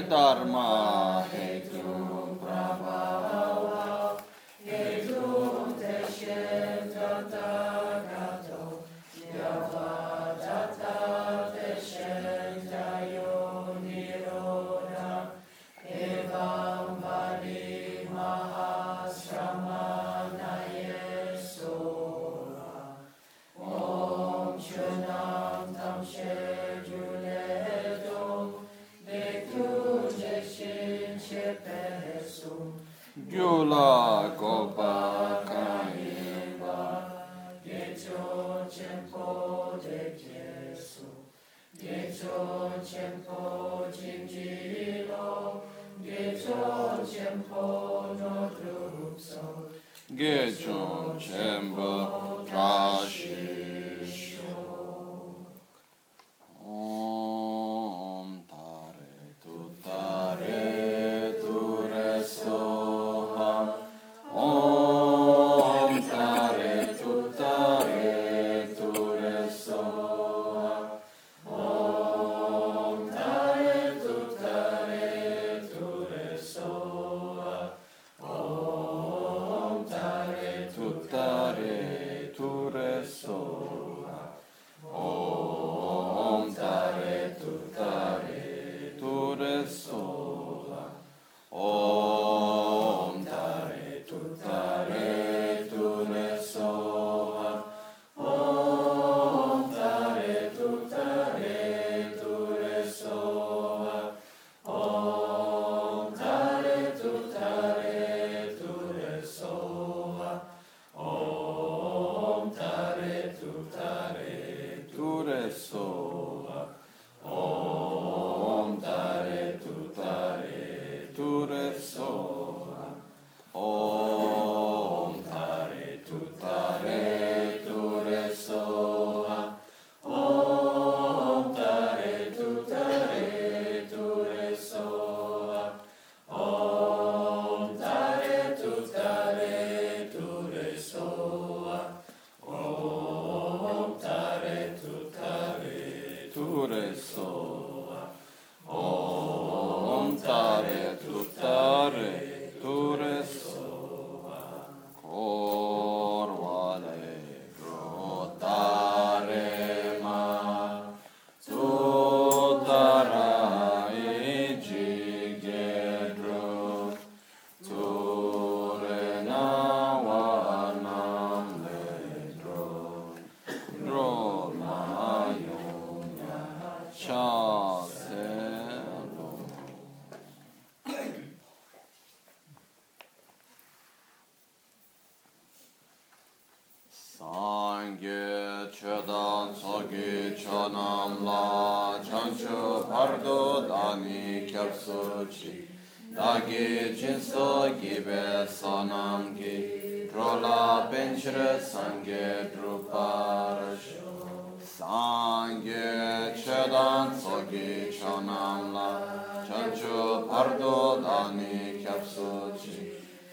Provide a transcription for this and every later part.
Dharma.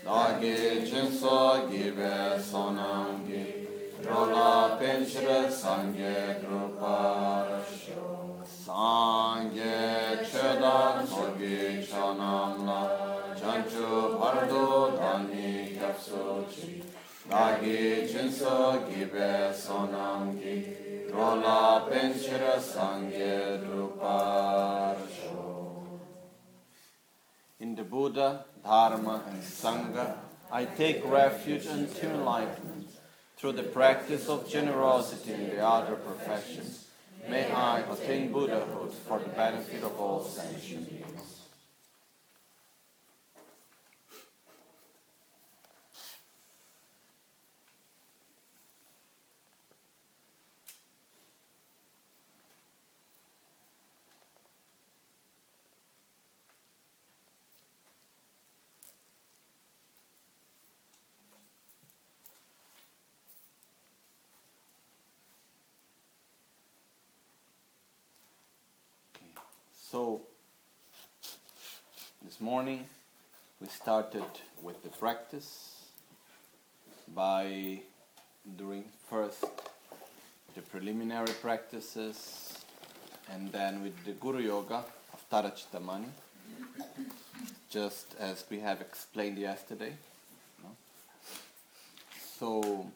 Lage jimso gibe sonangi Rola penchre sange druparasho Sange chedan sorgi chanamla Chanchu bardo dani kapsuchi Lage jimso gibe sonangi Rola penchre sange druparasho In the Buddha Dharma and Sangha, I take refuge unto enlightenment through the practice of generosity in the other perfections, may I attain Buddhahood for the benefit of all sentient beings. So, this morning we started with the practice by doing first the preliminary practices and then with the Guru Yoga of Tara Cittamani, just as we have explained yesterday. So,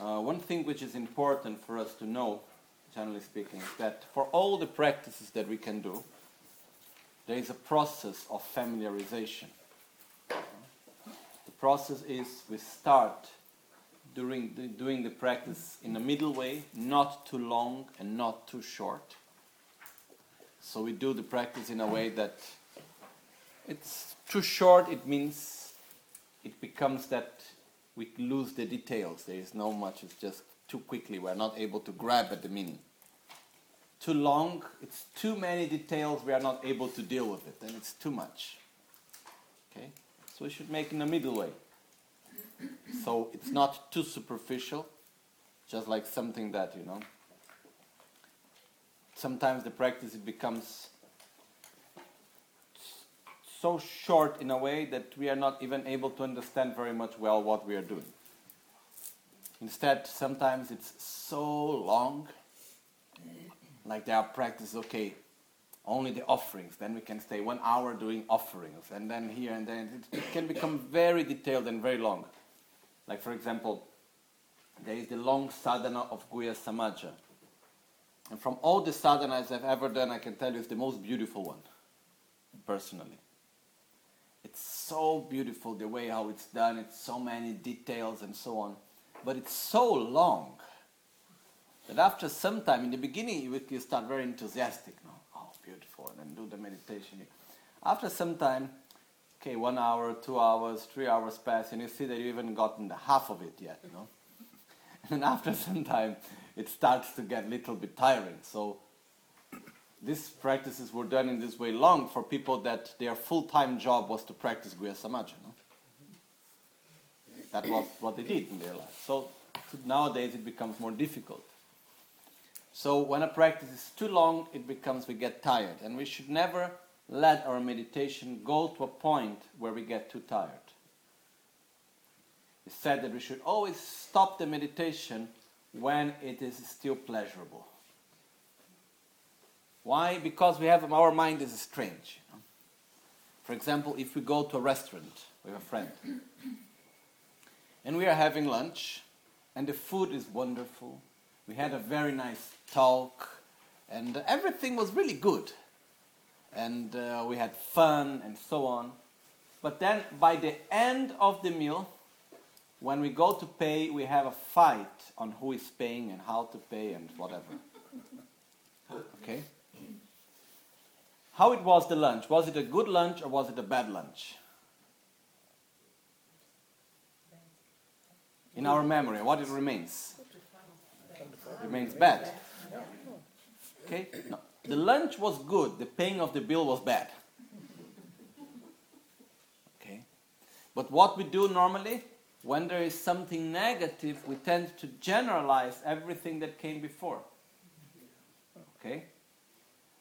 uh, one thing which is important for us to know generally speaking, that for all the practices that we can do, there is a process of familiarization. The process is we start during the, doing the practice in a middle way, not too long and not too short. So we do the practice in a way that it's too short, it means it becomes that we lose the details. There is no much, it's just too quickly. We're not able to grab at the meaning too long, it's too many details, we are not able to deal with it, and it's too much. Okay? So we should make in a middle way. So it's not too superficial, just like something that, you know, sometimes the practice it becomes so short in a way that we are not even able to understand very much well what we are doing. Instead, sometimes it's so long like there are practices, okay, only the offerings. Then we can stay one hour doing offerings, and then here and then it, it can become very detailed and very long. Like for example, there is the long sadhana of Guhya Samaja. And from all the sadhanas I've ever done, I can tell you it's the most beautiful one, personally. It's so beautiful the way how it's done, it's so many details and so on. But it's so long that after some time, in the beginning, you, you start very enthusiastic. No? Oh, beautiful, and then do the meditation. After some time, okay, one hour, two hours, three hours pass, and you see that you haven't gotten the half of it yet. You know? and after some time, it starts to get a little bit tiring. So these practices were done in this way long for people that their full-time job was to practice Guhya Samaja. No? That was what they did in their life. So nowadays it becomes more difficult. So when a practice is too long, it becomes we get tired. And we should never let our meditation go to a point where we get too tired. It's said that we should always stop the meditation when it is still pleasurable. Why? Because we have our mind is strange. For example, if we go to a restaurant with a friend and we are having lunch and the food is wonderful, we had a very nice talk, and everything was really good. And uh, we had fun and so on. But then by the end of the meal, when we go to pay, we have a fight on who is paying and how to pay and whatever. Okay? How it was the lunch? Was it a good lunch or was it a bad lunch? In our memory, what it remains? remains bad. Okay? No. The lunch was good, the paying of the bill was bad. Okay? But what we do normally, when there is something negative, we tend to generalize everything that came before. Okay?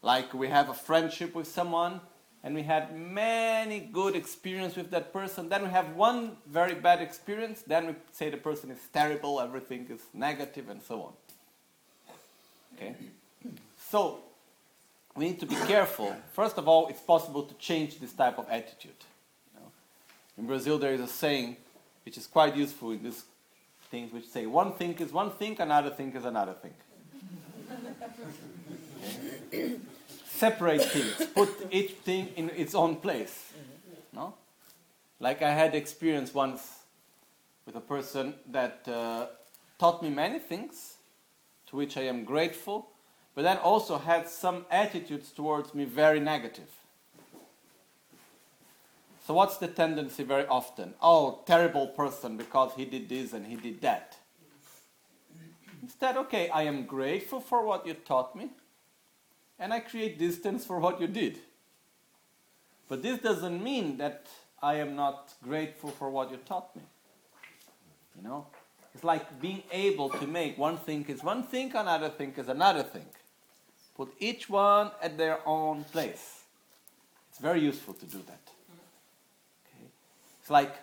Like we have a friendship with someone and we had many good experience with that person, then we have one very bad experience, then we say the person is terrible, everything is negative and so on. Okay? So, we need to be careful. First of all, it's possible to change this type of attitude. You know? In Brazil, there is a saying which is quite useful in these things, which say one thing is one thing, another thing is another thing. Okay? Separate things, put each thing in its own place. No? Like I had experience once with a person that uh, taught me many things, to which I am grateful but then also had some attitudes towards me very negative. So, what's the tendency very often? Oh, terrible person because he did this and he did that. Instead, okay, I am grateful for what you taught me, and I create distance for what you did. But this doesn't mean that I am not grateful for what you taught me. You know? It's like being able to make one thing is one thing, another thing is another thing. Put each one at their own place. It's very useful to do that. Okay? It's like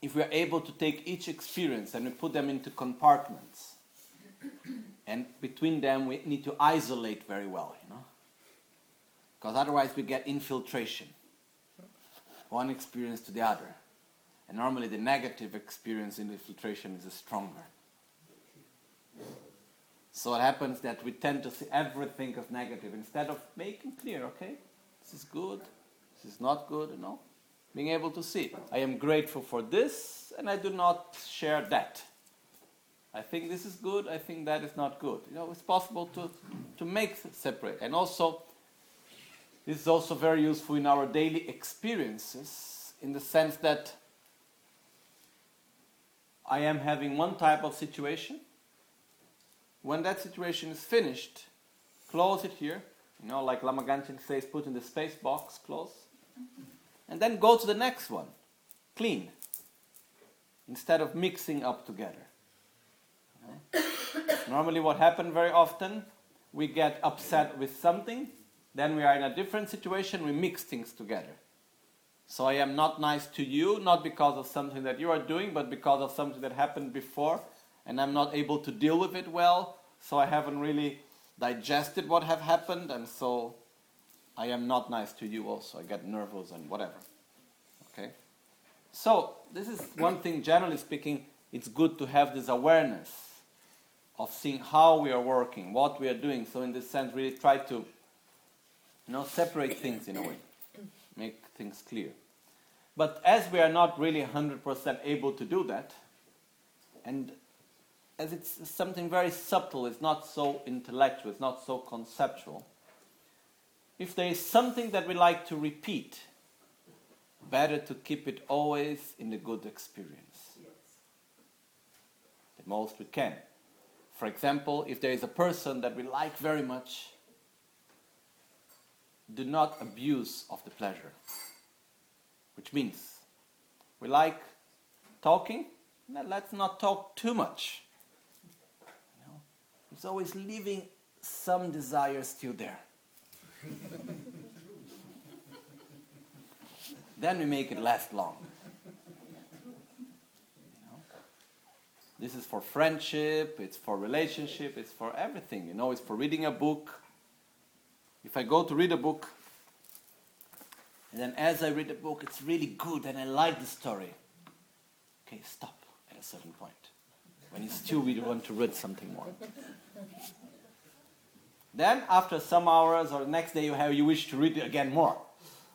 if we are able to take each experience and we put them into compartments, and between them we need to isolate very well, you know? Because otherwise we get infiltration. One experience to the other. And normally the negative experience in infiltration is stronger. So it happens that we tend to see everything as negative instead of making clear, okay, this is good, this is not good, you know. Being able to see, I am grateful for this and I do not share that. I think this is good, I think that is not good. You know, it's possible to, to make separate. And also, this is also very useful in our daily experiences in the sense that I am having one type of situation when that situation is finished, close it here. You know, like Lama Gangchen says, put in the space box, close. And then go to the next one. Clean. Instead of mixing up together. Normally, what happens very often, we get upset with something, then we are in a different situation, we mix things together. So I am not nice to you, not because of something that you are doing, but because of something that happened before, and I'm not able to deal with it well, so I haven't really digested what have happened, and so I am not nice to you also. I get nervous and whatever. Okay? So, this is one thing, generally speaking, it's good to have this awareness of seeing how we are working, what we are doing. So, in this sense, really try to you know, separate things in a way, make things clear. But as we are not really 100% able to do that, and as it's something very subtle, it's not so intellectual, it's not so conceptual. If there is something that we like to repeat, better to keep it always in the good experience. Yes. The most we can. For example, if there is a person that we like very much, do not abuse of the pleasure. Which means we like talking, let's not talk too much. It's always leaving some desire still there. then we make it last long. You know? This is for friendship, it's for relationship, it's for everything. You know, it's for reading a book. If I go to read a book, and then as I read the book, it's really good and I like the story. Okay, stop at a certain point when you still really want to read something more. Then, after some hours or the next day, you have you wish to read again more,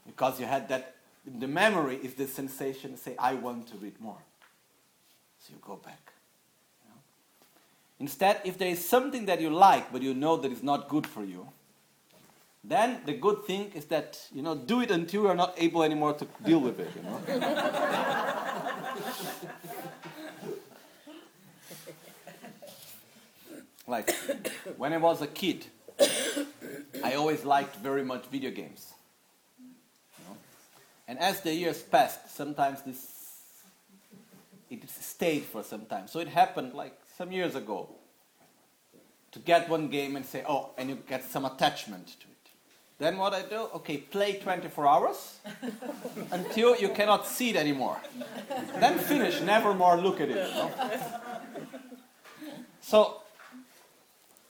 because you had that. The memory is the sensation. Say, I want to read more. So you go back. Instead, if there is something that you like but you know that is not good for you, then the good thing is that you know do it until you are not able anymore to deal with it. You know. Like when I was a kid, I always liked very much video games. You know? And as the years passed, sometimes this it stayed for some time. So it happened like some years ago to get one game and say, oh, and you get some attachment to it. Then what I do? Okay, play 24 hours until you cannot see it anymore. Then finish, never more look at it. Know? So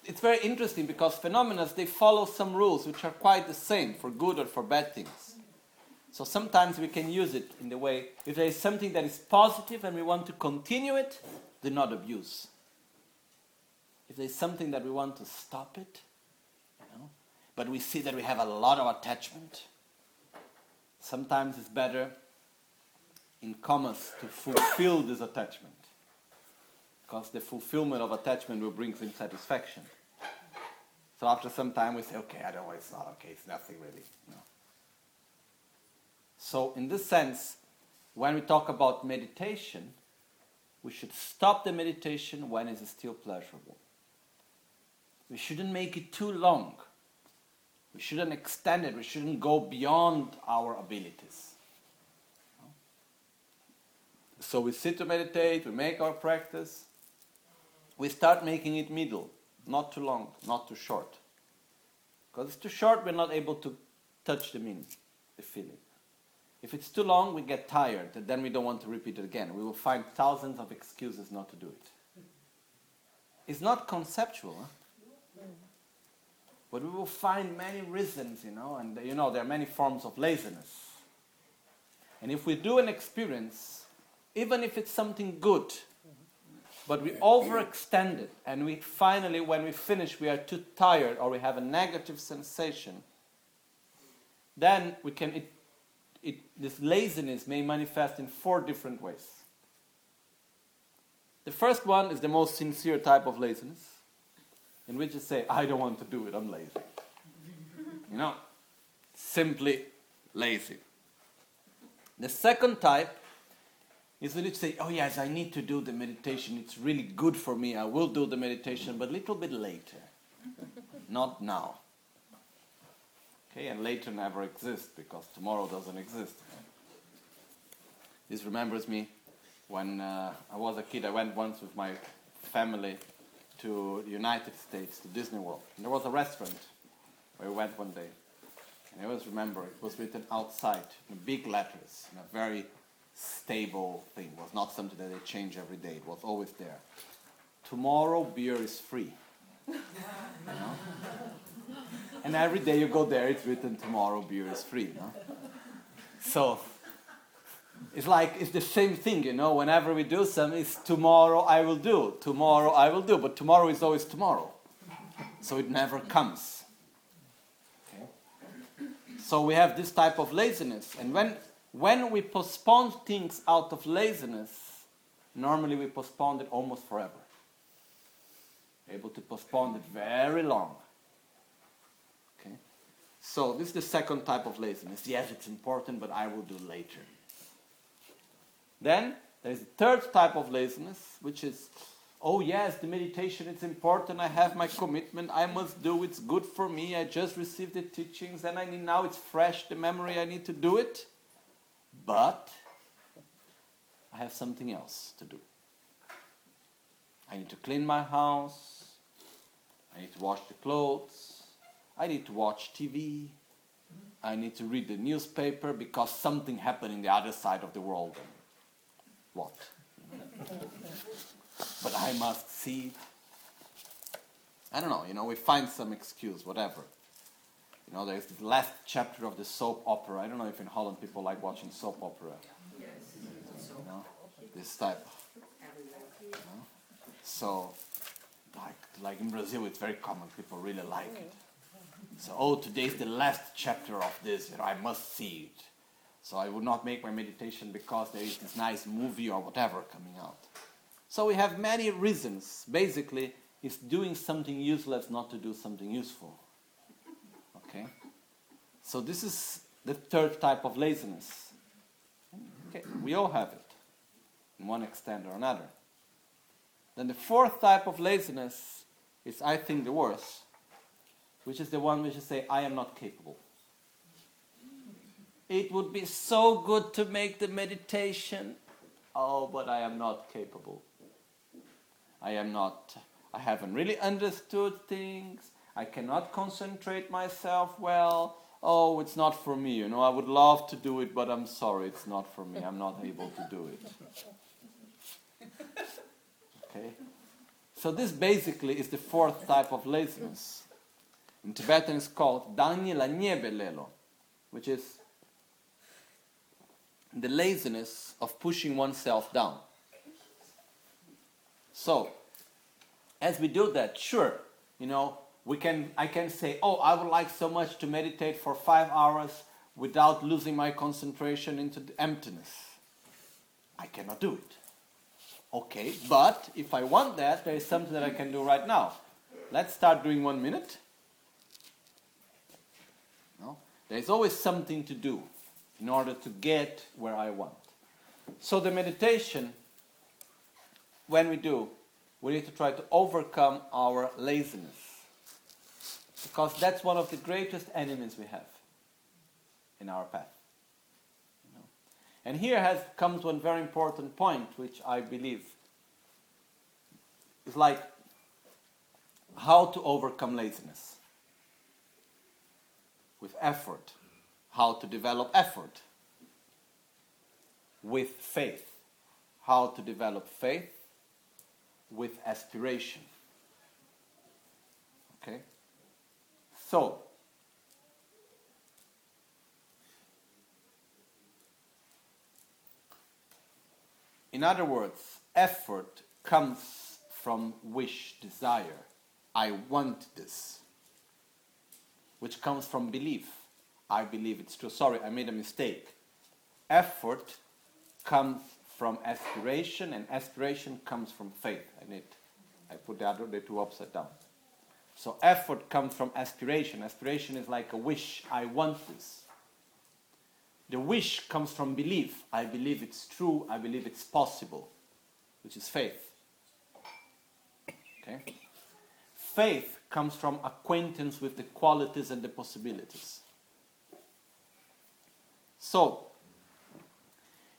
it's very interesting because phenomena they follow some rules which are quite the same for good or for bad things. So sometimes we can use it in the way if there is something that is positive and we want to continue it, do not abuse. If there is something that we want to stop it, you know, but we see that we have a lot of attachment, sometimes it's better in commas to fulfill this attachment. Because the fulfillment of attachment will bring some satisfaction. So after some time we say, okay, I don't know, it's not okay, it's nothing really. No. So in this sense, when we talk about meditation, we should stop the meditation when it is still pleasurable. We shouldn't make it too long. We shouldn't extend it. We shouldn't go beyond our abilities. So we sit to meditate, we make our practice. We start making it middle, not too long, not too short. Because it's too short, we're not able to touch the meaning, the feeling. If it's too long, we get tired, and then we don't want to repeat it again. We will find thousands of excuses not to do it. It's not conceptual. Huh? But we will find many reasons, you know, and you know, there are many forms of laziness. And if we do an experience, even if it's something good, but we overextend it, and we finally, when we finish, we are too tired or we have a negative sensation, then we can, it, it, this laziness may manifest in four different ways. The first one is the most sincere type of laziness in which you say, I don't want to do it, I'm lazy. you know, simply lazy. The second type is that you say, oh yes, I need to do the meditation, it's really good for me, I will do the meditation, but a little bit later, not now. Okay, and later never exists because tomorrow doesn't exist. This remembers me when uh, I was a kid, I went once with my family to the United States, to Disney World. And there was a restaurant where we went one day. And I always remember it was written outside in big letters, in a very stable thing. It was not something that they change every day. It was always there. Tomorrow beer is free. you know? And every day you go there, it's written tomorrow beer is free. Know? So it's like it's the same thing, you know. Whenever we do something, it's tomorrow I will do, tomorrow I will do, but tomorrow is always tomorrow, so it never comes. So we have this type of laziness, and when when we postpone things out of laziness, normally we postpone it almost forever. Able to postpone it very long. Okay? So this is the second type of laziness. Yes, it's important, but I will do later. Then there is a third type of laziness, which is, oh yes, the meditation is important. I have my commitment. I must do. It's good for me. I just received the teachings, and I need now. It's fresh. The memory. I need to do it, but I have something else to do. I need to clean my house. I need to wash the clothes. I need to watch TV. I need to read the newspaper because something happened in the other side of the world what? but I must see. I don't know, you know, we find some excuse, whatever. You know, there's the last chapter of the soap opera. I don't know if in Holland people like watching soap opera. Yes. You know, this type. You know? So, like, like in Brazil, it's very common. People really like it. So, oh, today's the last chapter of this. You know, I must see it. So I would not make my meditation because there is this nice movie or whatever coming out. So we have many reasons. Basically, it's doing something useless not to do something useful. Okay? So this is the third type of laziness. Okay, we all have it in one extent or another. Then the fourth type of laziness is, I think, the worst, which is the one which is say, I am not capable. It would be so good to make the meditation. Oh, but I am not capable. I am not, I haven't really understood things. I cannot concentrate myself well. Oh, it's not for me. You know, I would love to do it, but I'm sorry, it's not for me. I'm not able to do it. Okay? So, this basically is the fourth type of laziness. In Tibetan, it's called Danye la which is the laziness of pushing oneself down. So, as we do that, sure, you know, we can, I can say, oh, I would like so much to meditate for five hours without losing my concentration into the emptiness. I cannot do it. Okay, but if I want that, there is something that I can do right now. Let's start doing one minute. No? There's always something to do in order to get where I want. So the meditation, when we do, we need to try to overcome our laziness. Because that's one of the greatest enemies we have in our path. You know? And here has comes one very important point, which I believe is like how to overcome laziness with effort how to develop effort with faith, how to develop faith with aspiration. Okay? So, in other words, effort comes from wish, desire. I want this, which comes from belief. I believe it's true. Sorry, I made a mistake. Effort comes from aspiration, and aspiration comes from faith. I need, I put the other the two upside down. So effort comes from aspiration. Aspiration is like a wish. I want this. The wish comes from belief. I believe it's true. I believe it's possible, which is faith. Okay? Faith comes from acquaintance with the qualities and the possibilities. So,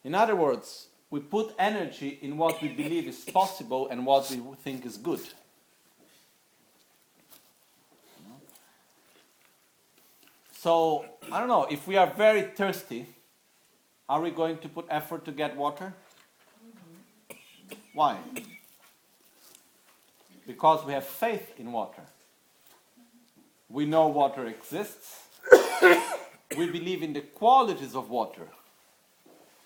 in other words, we put energy in what we believe is possible and what we think is good. So, I don't know, if we are very thirsty, are we going to put effort to get water? Mm-hmm. Why? Because we have faith in water. We know water exists we believe in the qualities of water.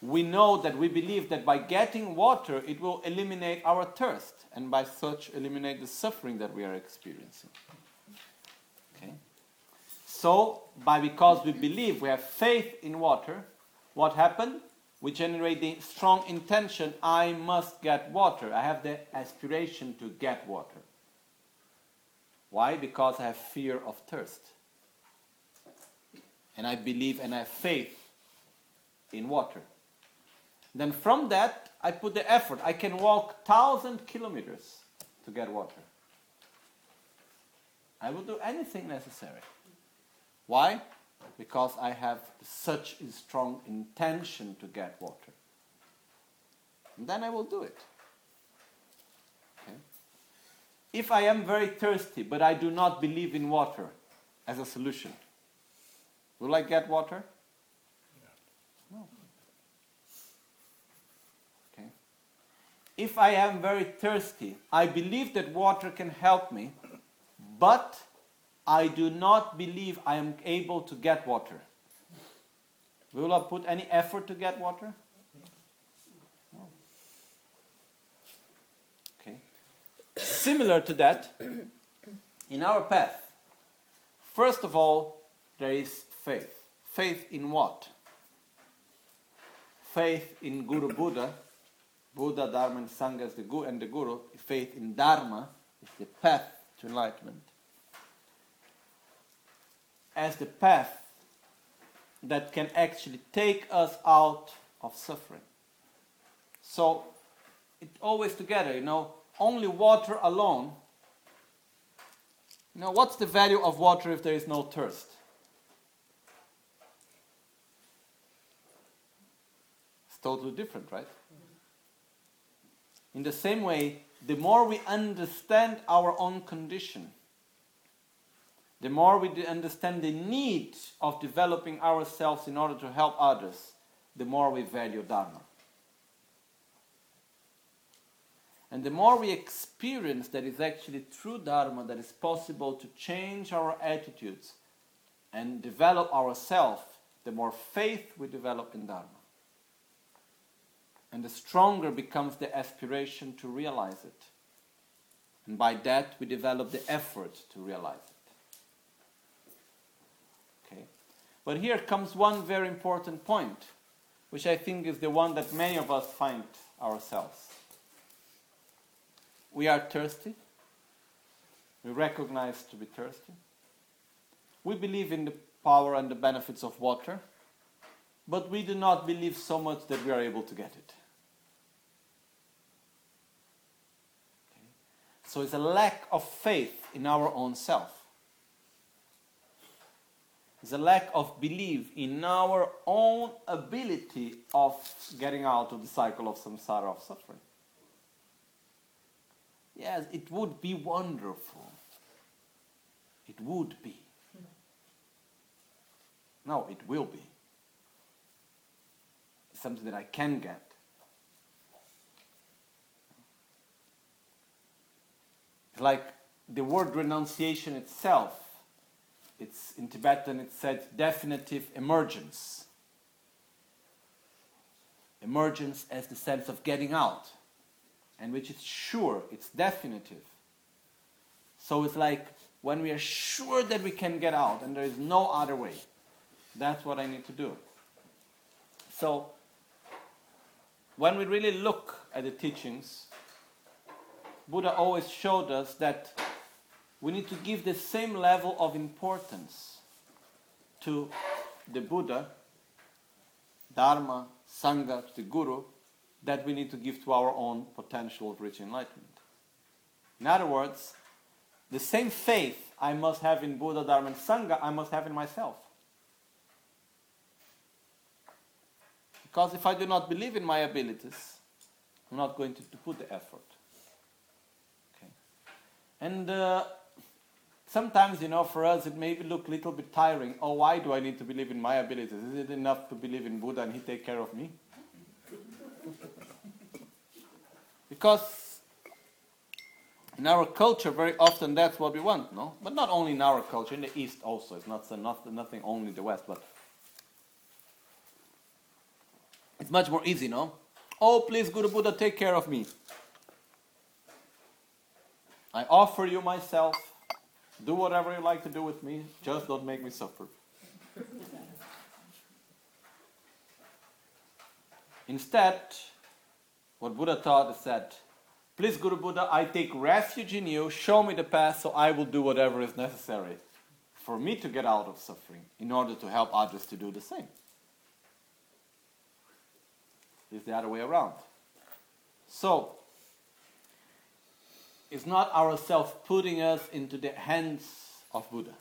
We know that we believe that by getting water, it will eliminate our thirst, and by such eliminate the suffering that we are experiencing. Okay? So, by because we believe, we have faith in water, what happened? We generate the strong intention I must get water. I have the aspiration to get water. Why? Because I have fear of thirst and I believe and I have faith in water. Then from that, I put the effort. I can walk thousand kilometers to get water. I will do anything necessary. Why? Because I have such a strong intention to get water. And then I will do it. Okay? If I am very thirsty, but I do not believe in water as a solution, Will I get water? No. Okay. If I am very thirsty, I believe that water can help me, but I do not believe I am able to get water. Will I put any effort to get water? No. Okay. Similar to that, in our path, first of all, there is faith. Faith in what? Faith in Guru Buddha, Buddha, Dharma, and Sangha as the Guru, and the Guru. Faith in Dharma is the path to enlightenment. As the path that can actually take us out of suffering. So, it always together, you know, only water alone You know, what's the value of water if there is no thirst? Totally different, right? In the same way, the more we understand our own condition, the more we understand the need of developing ourselves in order to help others, the more we value Dharma. And the more we experience that it's actually through Dharma that it's possible to change our attitudes and develop ourselves, the more faith we develop in Dharma. And the stronger becomes the aspiration to realize it. And by that, we develop the effort to realize it. Okay? But here comes one very important point, which I think is the one that many of us find ourselves. We are thirsty. We recognize to be thirsty. We believe in the power and the benefits of water, but we do not believe so much that we are able to get it. So it's a lack of faith in our own self. It's a lack of belief in our own ability of getting out of the cycle of samsara of suffering. Yes, it would be wonderful. It would be. No, it will be. It's something that I can get. Like the word renunciation itself. It's in Tibetan it said definitive emergence. Emergence as the sense of getting out and which is sure, it's definitive. So it's like when we are sure that we can get out and there is no other way. That's what I need to do. So when we really look at the teachings, Buddha always showed us that we need to give the same level of importance to the Buddha, Dharma, Sangha, to the Guru, that we need to give to our own potential of reaching enlightenment. In other words, the same faith I must have in Buddha, Dharma, and Sangha, I must have in myself. Because if I do not believe in my abilities, I'm not going to, to put the effort. And uh, sometimes, you know, for us it may look a little bit tiring. Oh, why do I need to believe in my abilities? Is it enough to believe in Buddha and he take care of me? because in our culture, very often that's what we want, no? But not only in our culture, in the East also. It's not, not nothing only the West, but it's much more easy, no? Oh, please, Guru Buddha, take care of me. I offer you myself. Do whatever you like to do with me. Just don't make me suffer. Instead, what Buddha taught is that, please, Guru Buddha, I take refuge in you, show me the path, so I will do whatever is necessary for me to get out of suffering in order to help others to do the same. It's the other way around. So, it's not ourselves putting us into the hands of Buddha.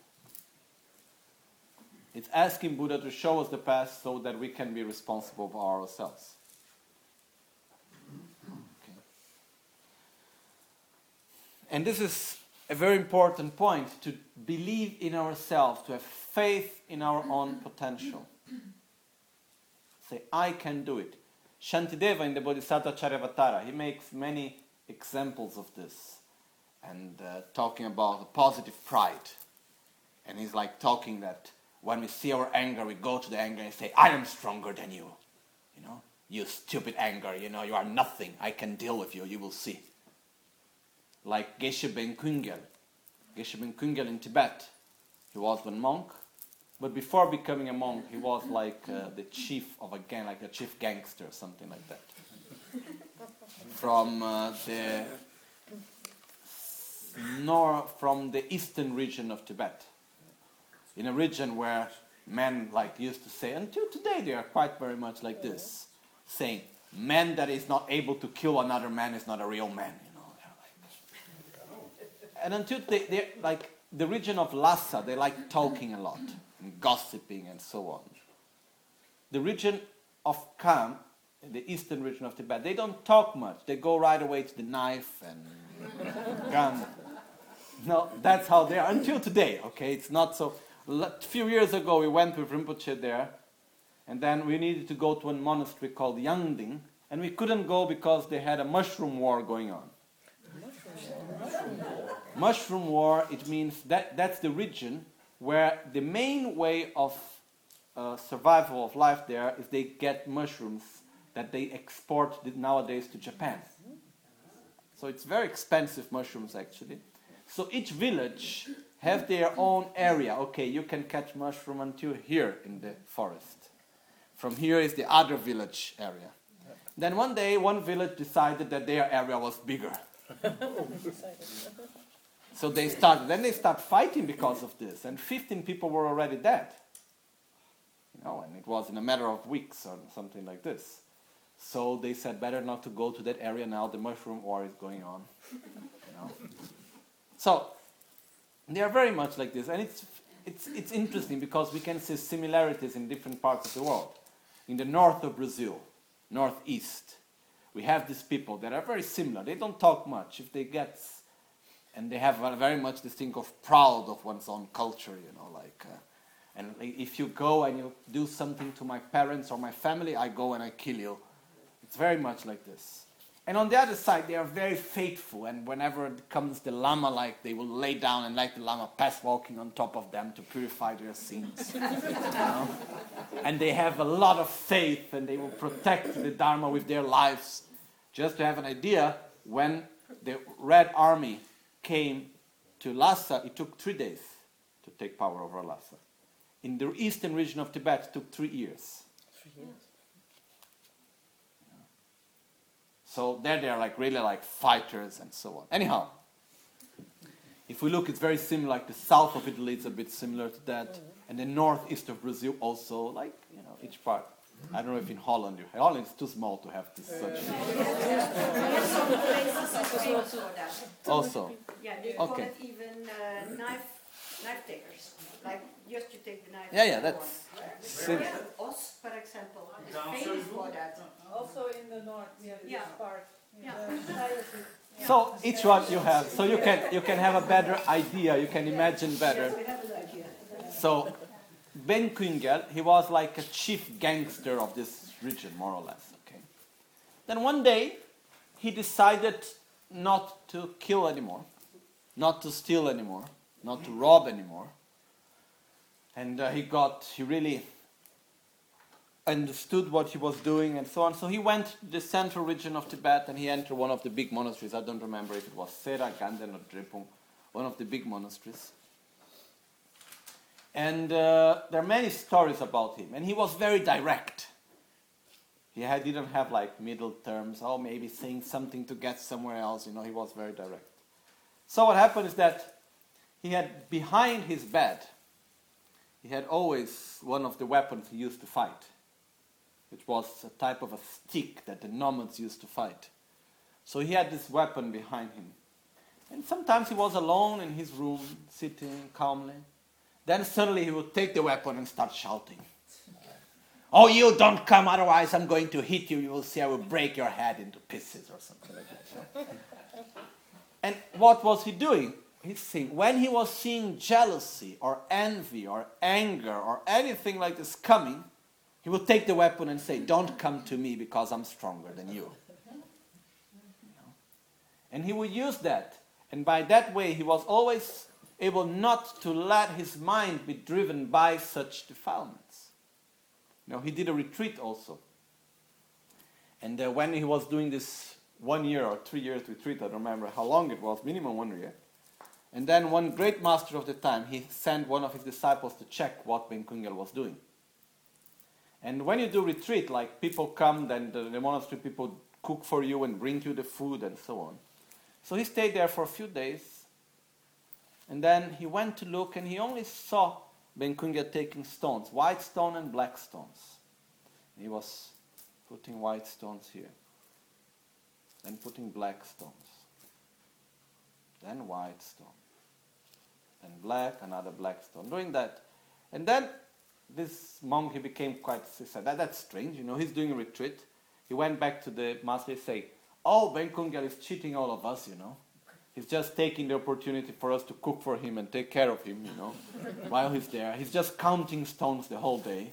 It's asking Buddha to show us the path so that we can be responsible for ourselves. And this is a very important point to believe in ourselves, to have faith in our own potential. Say, I can do it. Shantideva in the Bodhisattva Charyavatara, he makes many examples of this and uh, talking about positive pride. And he's like talking that when we see our anger, we go to the anger and say, I am stronger than you. You know, you stupid anger, you know, you are nothing. I can deal with you, you will see like Geshe Ben Kungel. Geshe Ben Kungel in Tibet. He was one monk, but before becoming a monk, he was like uh, the chief of a gang, like a chief gangster, something like that. from uh, the nor from the eastern region of Tibet, in a region where men like used to say, until today they are quite very much like this, saying, "Man that is not able to kill another man is not a real man." You know, and until they, they like the region of Lhasa, they like talking a lot and gossiping and so on. The region of Kham, the eastern region of Tibet, they don't talk much. They go right away to the knife and gun. No, that's how they are until today. Okay, it's not so. A few years ago, we went with Rinpoche there, and then we needed to go to a monastery called Yangding, and we couldn't go because they had a mushroom war going on. Mushroom war, it means that that's the region where the main way of uh, survival of life there is they get mushrooms that they export nowadays to Japan. So it's very expensive mushrooms actually. So each village have their own area. Okay, you can catch mushroom until here in the forest. From here is the other village area. Then one day, one village decided that their area was bigger. so they started. Then they start fighting because of this, and 15 people were already dead. You know, and it was in a matter of weeks or something like this. So they said, better not to go to that area now. The mushroom war is going on. You know. So they are very much like this, and it's it's it's interesting because we can see similarities in different parts of the world. In the north of Brazil, northeast, we have these people that are very similar. They don't talk much. If they get, and they have very much this thing of proud of one's own culture, you know, like. Uh, and if you go and you do something to my parents or my family, I go and I kill you. It's very much like this. And on the other side, they are very faithful, and whenever comes the lama, like they will lay down and let the lama pass walking on top of them to purify their sins. you know? And they have a lot of faith, and they will protect the Dharma with their lives. Just to have an idea, when the Red Army came to Lhasa, it took three days to take power over Lhasa. In the eastern region of Tibet, it took three years. Three years. So there they are like really like fighters and so on. Anyhow, if we look, it's very similar. Like the south of Italy, it's a bit similar to that, and the northeast of Brazil also. Like you know, each part. I don't know if in Holland you. Holland is too small to have this such. also. Yeah, they call it even uh, knife knife takers. Like just to take the knife. Yeah, yeah, that's. Yeah, Os, for example, is famous for that. Also in the north, yeah, this Yeah. part. Yeah. Yeah. So each one you have, so you can you can have a better idea. You can imagine better. We have an idea. So Ben Kungel, he was like a chief gangster of this region, more or less. Okay. Then one day, he decided not to kill anymore, not to steal anymore, not to rob anymore, and uh, he got he really understood what he was doing and so on. So he went to the central region of Tibet and he entered one of the big monasteries. I don't remember if it was Sera, Ganden, or Drepung, one of the big monasteries. And uh, there are many stories about him. And he was very direct. He had, didn't have like middle terms, oh, maybe saying something to get somewhere else. You know, he was very direct. So what happened is that he had behind his bed, he had always one of the weapons he used to fight which was a type of a stick that the nomads used to fight. So he had this weapon behind him. And sometimes he was alone in his room, sitting calmly. Then suddenly he would take the weapon and start shouting. Oh, you don't come, otherwise I'm going to hit you. You will see I will break your head into pieces or something like that. and what was he doing? He's when he was seeing jealousy or envy or anger or anything like this coming, he would take the weapon and say, Don't come to me because I'm stronger than you. And he would use that. And by that way, he was always able not to let his mind be driven by such defilements. Know, he did a retreat also. And uh, when he was doing this one year or three years retreat, I don't remember how long it was, minimum one year. And then one great master of the time, he sent one of his disciples to check what Ben Kungel was doing. And when you do retreat, like people come, then the, monastery people cook for you and bring you the food and so on. So he stayed there for a few days. And then he went to look and he only saw Ben Kungel taking stones, white stone and black stones. He was putting white stones here, then putting black stones, then white stone, then black, another black stone, doing that. And then this monk, he became quite, he said, that, that's strange, you know, he's doing a retreat. He went back to the master, he said, oh, Ben Kungel is cheating all of us, you know. He's just taking the opportunity for us to cook for him and take care of him, you know, while he's there. He's just counting stones the whole day.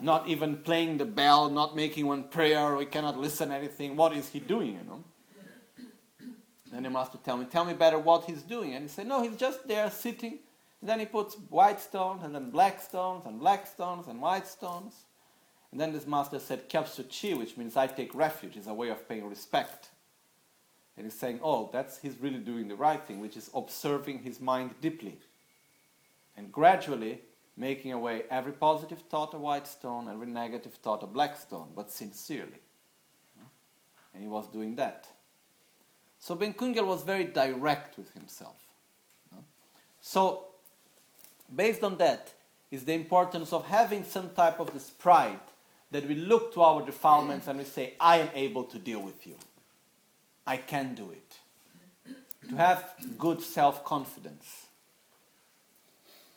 Not even playing the bell, not making one prayer, we cannot listen anything. What is he doing, you know? Then the master tell me, tell me better what he's doing. And he said, no, he's just there sitting. And then he puts white stones and then black stones and black stones and white stones. And then this master said, Kyapsuchi, which means I take refuge, is a way of paying respect. And he's saying, oh, that's he's really doing the right thing, which is observing his mind deeply. And gradually making away every positive thought a white stone, every negative thought a black stone, but sincerely. And he was doing that. So Ben Kungel was very direct with himself. So, based on that, is the importance of having some type of this pride that we look to our defilements and we say, I am able to deal with you. I can do it. To have good self confidence.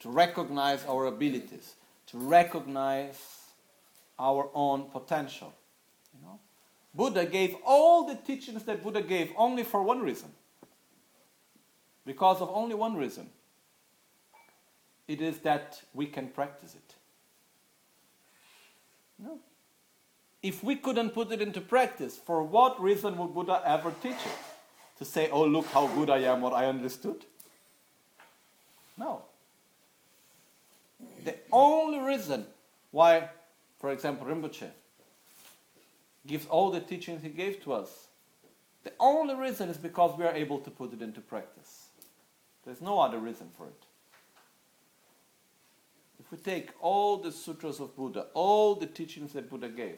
To recognize our abilities. To recognize our own potential. Buddha gave all the teachings that Buddha gave only for one reason. Because of only one reason. It is that we can practice it. No. If we couldn't put it into practice, for what reason would Buddha ever teach it? To say, oh, look how good I am, what I understood? No. The only reason why, for example, Rinpoche gives all the teachings he gave to us, the only reason is because we are able to put it into practice. There's no other reason for it. If we take all the sutras of Buddha, all the teachings that Buddha gave,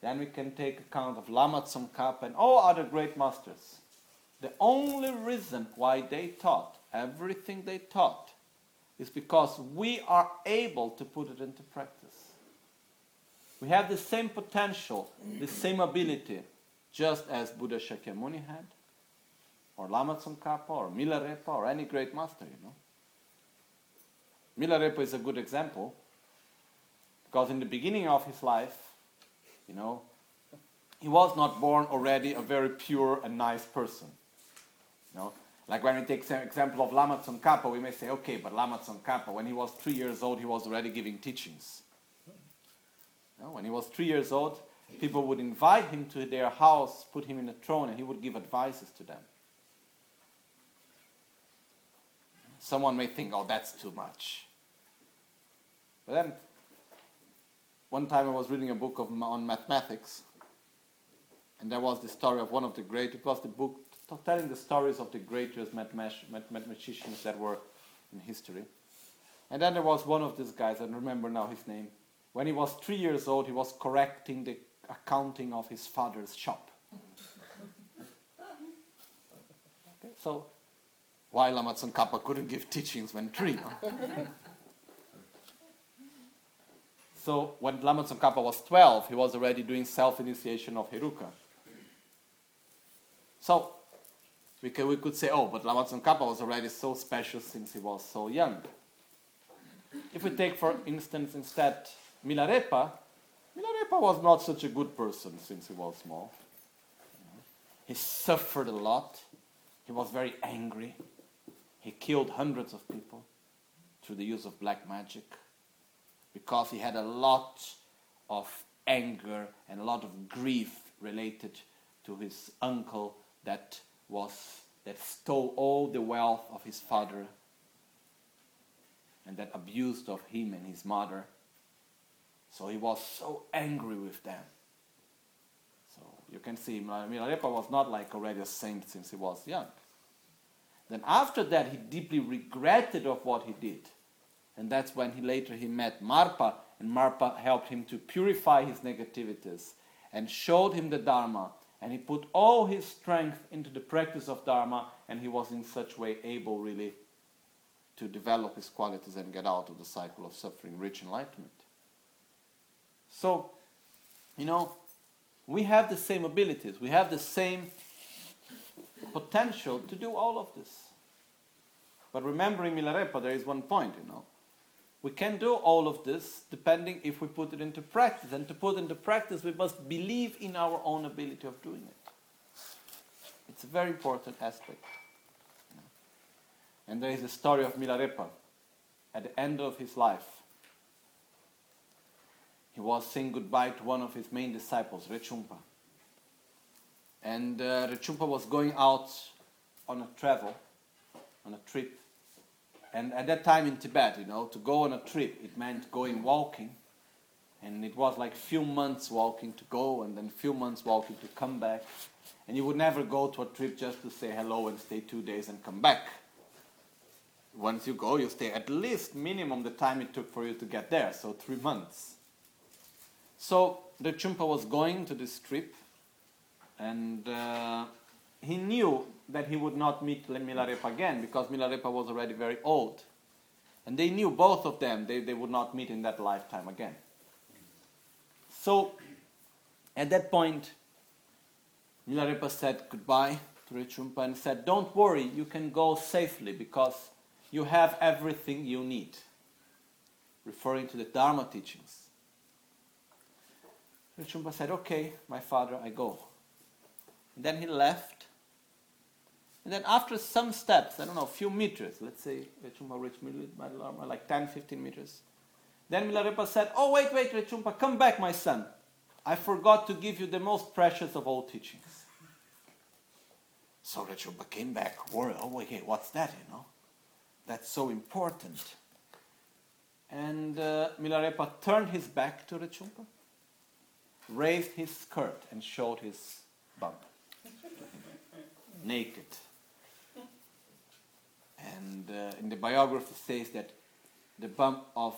then we can take account of Lama Tsongkhapa and all other great masters. The only reason why they taught everything they taught is because we are able to put it into practice. We have the same potential, the same ability, just as Buddha Shakyamuni had, or Lama Tsongkhapa, or Milarepa, or any great master, you know. Milarepa is a good example because in the beginning of his life, you know, he was not born already a very pure and nice person. You know, like when we take the example of Lama Tsongkhapa, we may say, okay, but Lama Tsongkhapa, when he was three years old, he was already giving teachings. When he was three years old, people would invite him to their house, put him in a throne, and he would give advices to them. Someone may think, oh, that's too much. But then, one time I was reading a book of, on mathematics, and there was the story of one of the great, it was the book telling the stories of the greatest mathematicians that were in history. And then there was one of these guys, I don't remember now his name. When he was three years old, he was correcting the accounting of his father's shop. okay, so, why Lama Tsongkhapa couldn't give teachings when three? So when Lama Tsongkhapa was 12, he was already doing self-initiation of Heruka. So we could, we could say, oh, but Lama Tsongkhapa was already so special since he was so young. If we take, for instance, instead Milarepa, Milarepa was not such a good person since he was small. He suffered a lot. He was very angry. He killed hundreds of people through the use of black magic because he had a lot of anger and a lot of grief related to his uncle that was that stole all the wealth of his father and that abused of him and his mother. So he was so angry with them. So you can see Milarepa was not like already a saint since he was young. Then after that he deeply regretted of what he did. And that's when he later he met Marpa, and Marpa helped him to purify his negativities and showed him the Dharma. And he put all his strength into the practice of Dharma, and he was in such way able really to develop his qualities and get out of the cycle of suffering, reach enlightenment. So, you know, we have the same abilities, we have the same potential to do all of this. But remembering Milarepa, there is one point, you know. We can do all of this depending if we put it into practice. And to put into practice, we must believe in our own ability of doing it. It's a very important aspect. And there is a story of Milarepa at the end of his life. He was saying goodbye to one of his main disciples, Rechumpa. And uh, Rechumpa was going out on a travel, on a trip. And at that time in Tibet, you know, to go on a trip, it meant going walking. And it was like few months walking to go and then few months walking to come back. And you would never go to a trip just to say hello and stay two days and come back. Once you go, you stay at least minimum the time it took for you to get there, so three months. So Rechumpa was going to this trip, and uh, he knew that he would not meet Milarepa again because Milarepa was already very old. And they knew, both of them, they, they would not meet in that lifetime again. So at that point, Milarepa said goodbye to Rechumpa and said, Don't worry, you can go safely because you have everything you need. Referring to the Dharma teachings. Rechumpa said, Okay, my father, I go. And then he left. And then after some steps, I don't know, a few meters, let's say Rechumpa reached Milarepa, like 10, 15 meters. Then Milarepa said, Oh, wait, wait, Rechumpa, come back, my son. I forgot to give you the most precious of all teachings. So Rechumpa came back, worried, oh, wait, what's that, you know? That's so important. And uh, Milarepa turned his back to Rechumpa, raised his skirt, and showed his bump, Naked. And uh, in the biography says that the bump of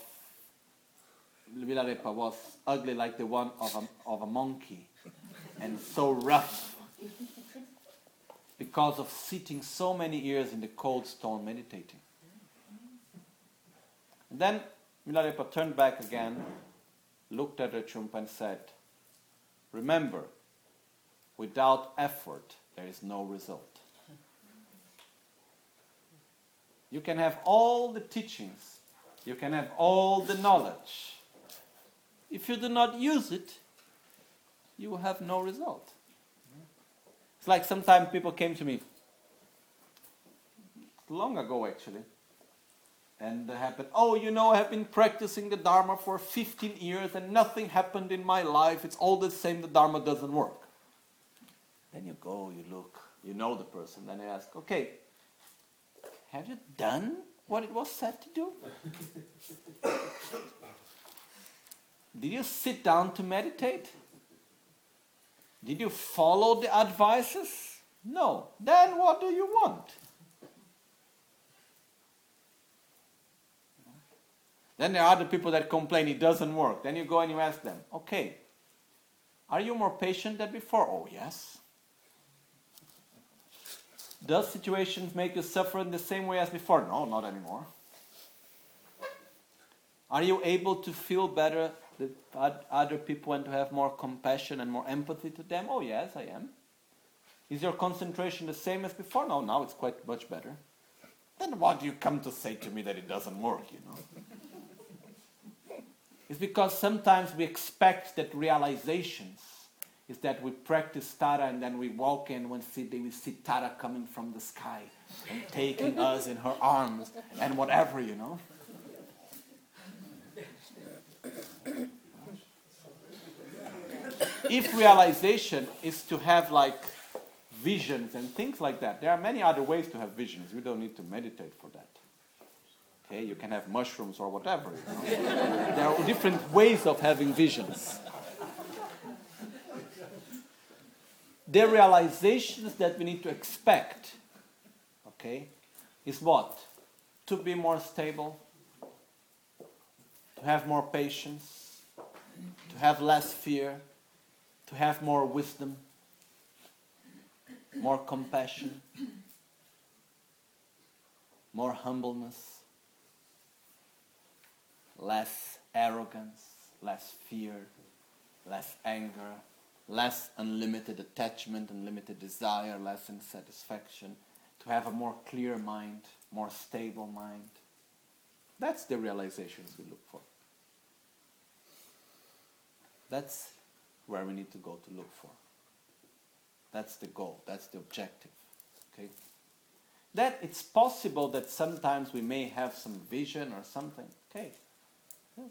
Milarepa was ugly like the one of a, of a monkey and so rough because of sitting so many years in the cold stone meditating. And then Milarepa turned back again, looked at Rechumpa and said, Remember, without effort, there is no result. You can have all the teachings, you can have all the knowledge. If you do not use it, you will have no result. It's like sometimes people came to me, long ago actually, and happened, oh, you know, I have been practicing the Dharma for 15 years and nothing happened in my life. It's all the same, the Dharma doesn't work. Then you go, you look, you know the person, then I ask, okay, have you done what it was said to do? Did you sit down to meditate? Did you follow the advices? No. Then what do you want? Then there are other people that complain it doesn't work. Then you go and you ask them, okay, are you more patient than before? Oh, yes. Does situations make you suffer in the same way as before? No, not anymore. Are you able to feel better with other people and to have more compassion and more empathy to them? Oh, yes, I am. Is your concentration the same as before? No, now it's quite much better. Then what do you come to say to me that it doesn't work, you know? It's because sometimes we expect that realizations is that we practice Tara and then we walk in when see, we see Tara coming from the sky and taking us in her arms and whatever, you know. if realization is to have like visions and things like that, there are many other ways to have visions. You don't need to meditate for that. Okay, you can have mushrooms or whatever. You know? there are different ways of having visions. The realizations that we need to expect, okay, is what? To be more stable, to have more patience, to have less fear, to have more wisdom, more compassion, more humbleness, less arrogance, less fear, less anger, less unlimited attachment, unlimited desire, less insatisfaction, to have a more clear mind, more stable mind. That's the realizations we look for. That's where we need to go to look for. That's the goal, that's the objective. Okay? That it's possible that sometimes we may have some vision or something. Okay.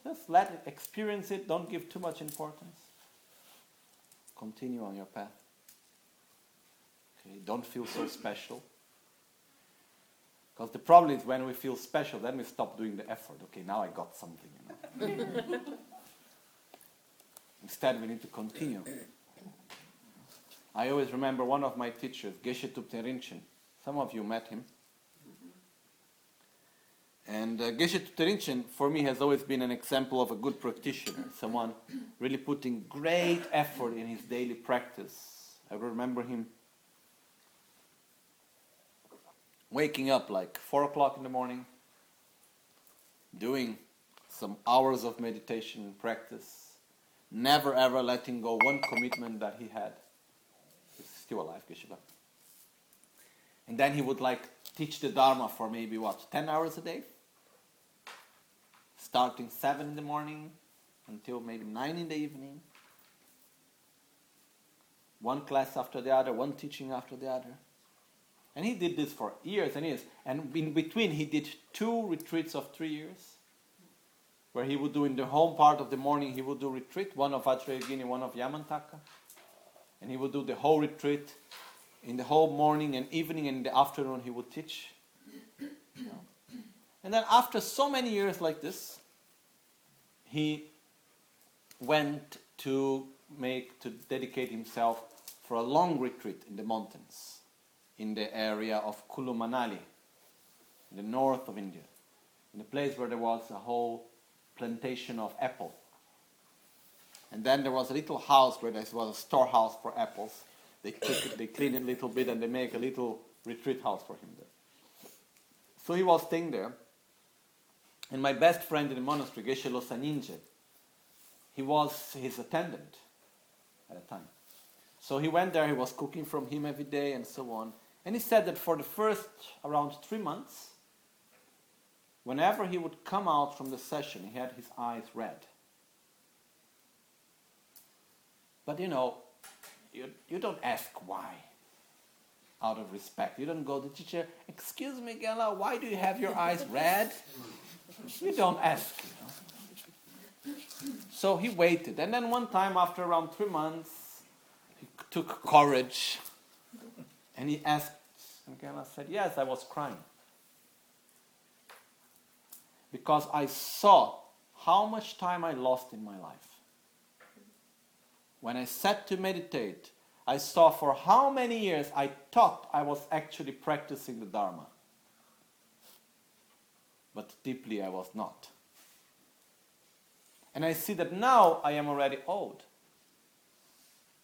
Just let it experience it, don't give too much importance. Continue on your path. Okay, don't feel so special. Because the problem is when we feel special, then we stop doing the effort. Okay, now I got something. You know? Instead, we need to continue. I always remember one of my teachers, Geshe Thupten Rinchen. Some of you met him. And uh, Geshe Thupten for me, has always been an example of a good practitioner, someone really putting great effort in his daily practice. I remember him waking up like 4 o'clock in the morning, doing some hours of meditation practice, never ever letting go one commitment that he had. He's still alive, Geshe And then he would like teach the Dharma for maybe what, 10 hours a day? Starting 7 in the morning until maybe 9 in the evening. One class after the other, one teaching after the other. And he did this for years and years. And in between, he did two retreats of three years, where he would do in the home part of the morning, he would do retreat, one of Vajrayogini, one of Yamantaka. And he would do the whole retreat. In the whole morning and evening and in the afternoon, he would teach. And then after so many years like this, he went to make, to dedicate himself for a long retreat in the mountains in the area of Kulu Manali, in the north of India, in a place where there was a whole plantation of apple. And then there was a little house where there was a storehouse for apples. They cook it, they clean it a little bit, and they make a little retreat house for him there. So he was staying there. And my best friend in the monastery, Geshe Losang Nyingche, he was his attendant at the time. So he went there, he was cooking from him every day and so on. And he said that for the first around three months, whenever he would come out from the session, he had his eyes red. But you know, you, you don't ask why out of respect. You don't go to the teacher, excuse me, Gela, why do you have your eyes red? You don't ask. You know? So he waited. And then one time, after around three months, he took courage and he asked, and Gela said, Yes, I was crying. Because I saw how much time I lost in my life. When I sat to meditate, I saw for how many years I thought I was actually practicing the Dharma. But deeply I was not. And I see that now I am already old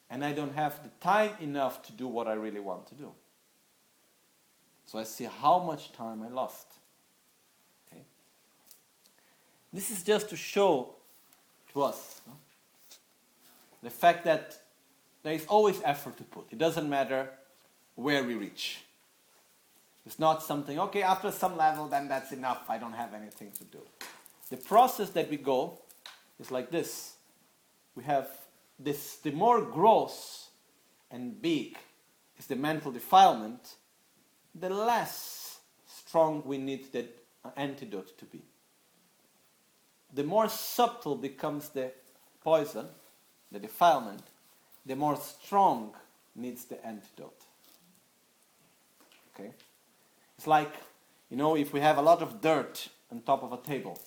and I don't have the time enough to do what I really want to do. So I see how much time I lost. Okay? This is just to show to us no? the fact that there is always effort to put. It doesn't matter where we reach. It's not something, okay, after some level, then that's enough. I don't have anything to do. The process that we go is like this. We have this, the more gross and big is the mental defilement, the less strong we need that antidote to be. The more subtle becomes the poison, the defilement, the more strong needs the antidote. Okay? It's like, you know, if we have a lot of dirt on top of a table,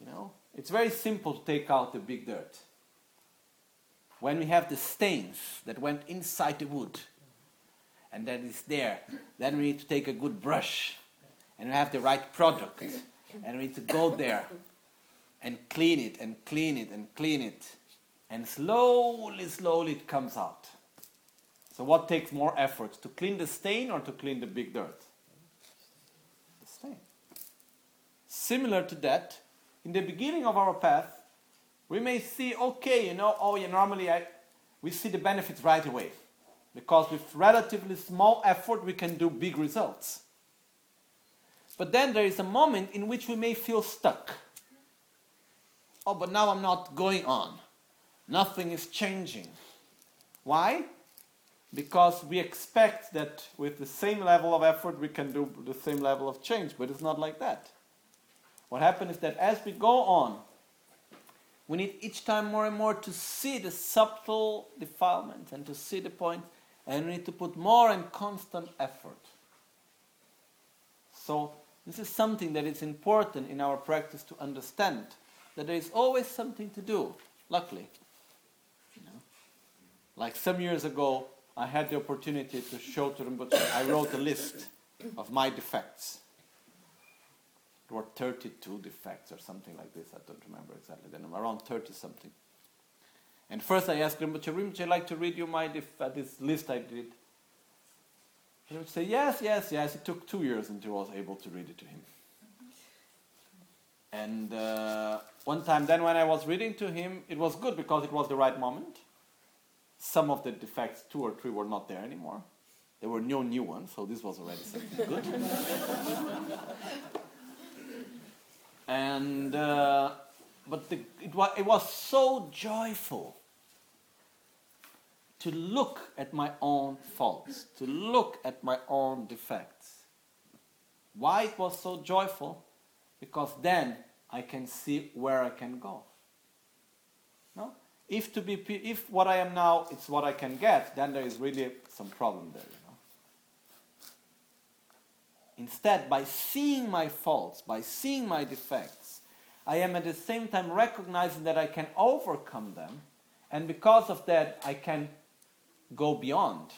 you know, it's very simple to take out the big dirt. When we have the stains that went inside the wood and that is there, then we need to take a good brush and we have the right product and we need to go there and clean it and clean it and clean it. And slowly, slowly it comes out. So what takes more effort, to clean the stain or to clean the big dirt? The stain. Similar to that, in the beginning of our path, we may see, okay, you know, oh, yeah, normally I, we see the benefits right away. Because with relatively small effort, we can do big results. But then there is a moment in which we may feel stuck. Oh, but now I'm not going on. Nothing is changing. Why? Because we expect that with the same level of effort we can do the same level of change, but it's not like that. What happens is that as we go on, we need each time more and more to see the subtle defilements and to see the point, and we need to put more and constant effort. So, this is something that is important in our practice to understand that there is always something to do, luckily. You know? Like some years ago, I had the opportunity to show to Rinpoche, I wrote a list of my defects. There were 32 defects or something like this, I don't remember exactly the number, around 30 something. And first I asked Rinpoche, Rinpoche, I'd like to read you my def- uh, this list I did. He would say, yes, yes, yes. It took two years until I was able to read it to him. And uh, one time, then when I was reading to him, it was good because it was the right moment. Some of the defects, two or three, were not there anymore. There were no new ones, so this was already something good. and uh, but the, it, was, it was so joyful to look at my own faults, to look at my own defects. Why it was so joyful? Because then I can see where I can go. If to be if what I am now is what I can get, then there is really some problem there. You know? Instead, by seeing my faults, by seeing my defects, I am at the same time recognizing that I can overcome them, and because of that, I can go beyond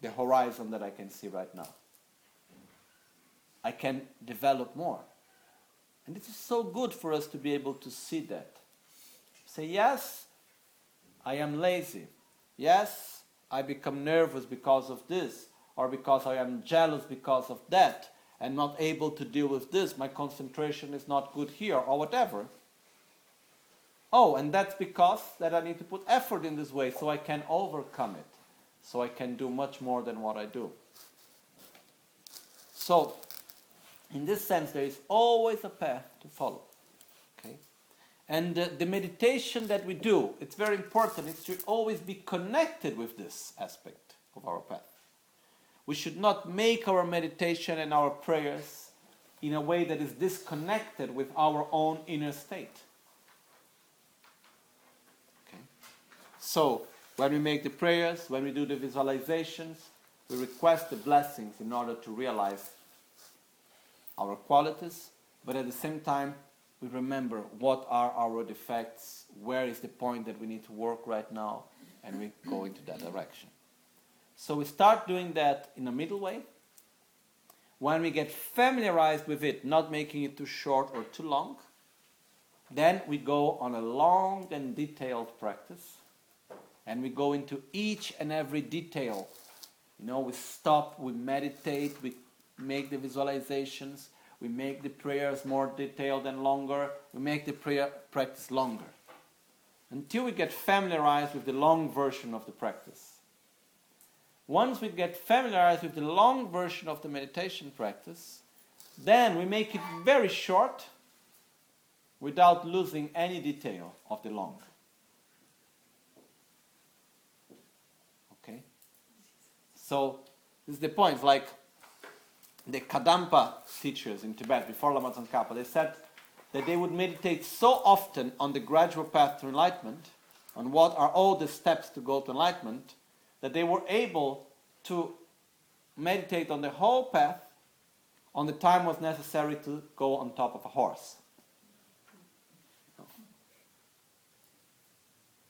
the horizon that I can see right now. I can develop more. And it is so good for us to be able to see that. Say, yes, I am lazy. Yes, I become nervous because of this, or because I am jealous because of that, and not able to deal with this. My concentration is not good here, or whatever. Oh, and that's because that I need to put effort in this way so I can overcome it. So I can do much more than what I do. So, in this sense, there is always a path to follow. And uh, the meditation that we do, it's very important. It should always be connected with this aspect of our path. We should not make our meditation and our prayers in a way that is disconnected with our own inner state. Okay? So, when we make the prayers, when we do the visualizations, we request the blessings in order to realize our qualities, but at the same time, we remember what are our defects, where is the point that we need to work right now, and we go into that direction. So we start doing that in a middle way. When we get familiarized with it, not making it too short or too long, then we go on a long and detailed practice. And we go into each and every detail. You know, we stop, we meditate, we make the visualizations, we make the prayers more detailed and longer, we make the prayer practice longer. Until we get familiarized with the long version of the practice. Once we get familiarized with the long version of the meditation practice, then we make it very short without losing any detail of the long. Okay? So, this is the point. Like the Kadampa teachers in Tibet before Lama Tsongkhapa, they said that they would meditate so often on the gradual path to enlightenment, on what are all the steps to go to enlightenment, that they were able to meditate on the whole path on the time was necessary to go on top of a horse.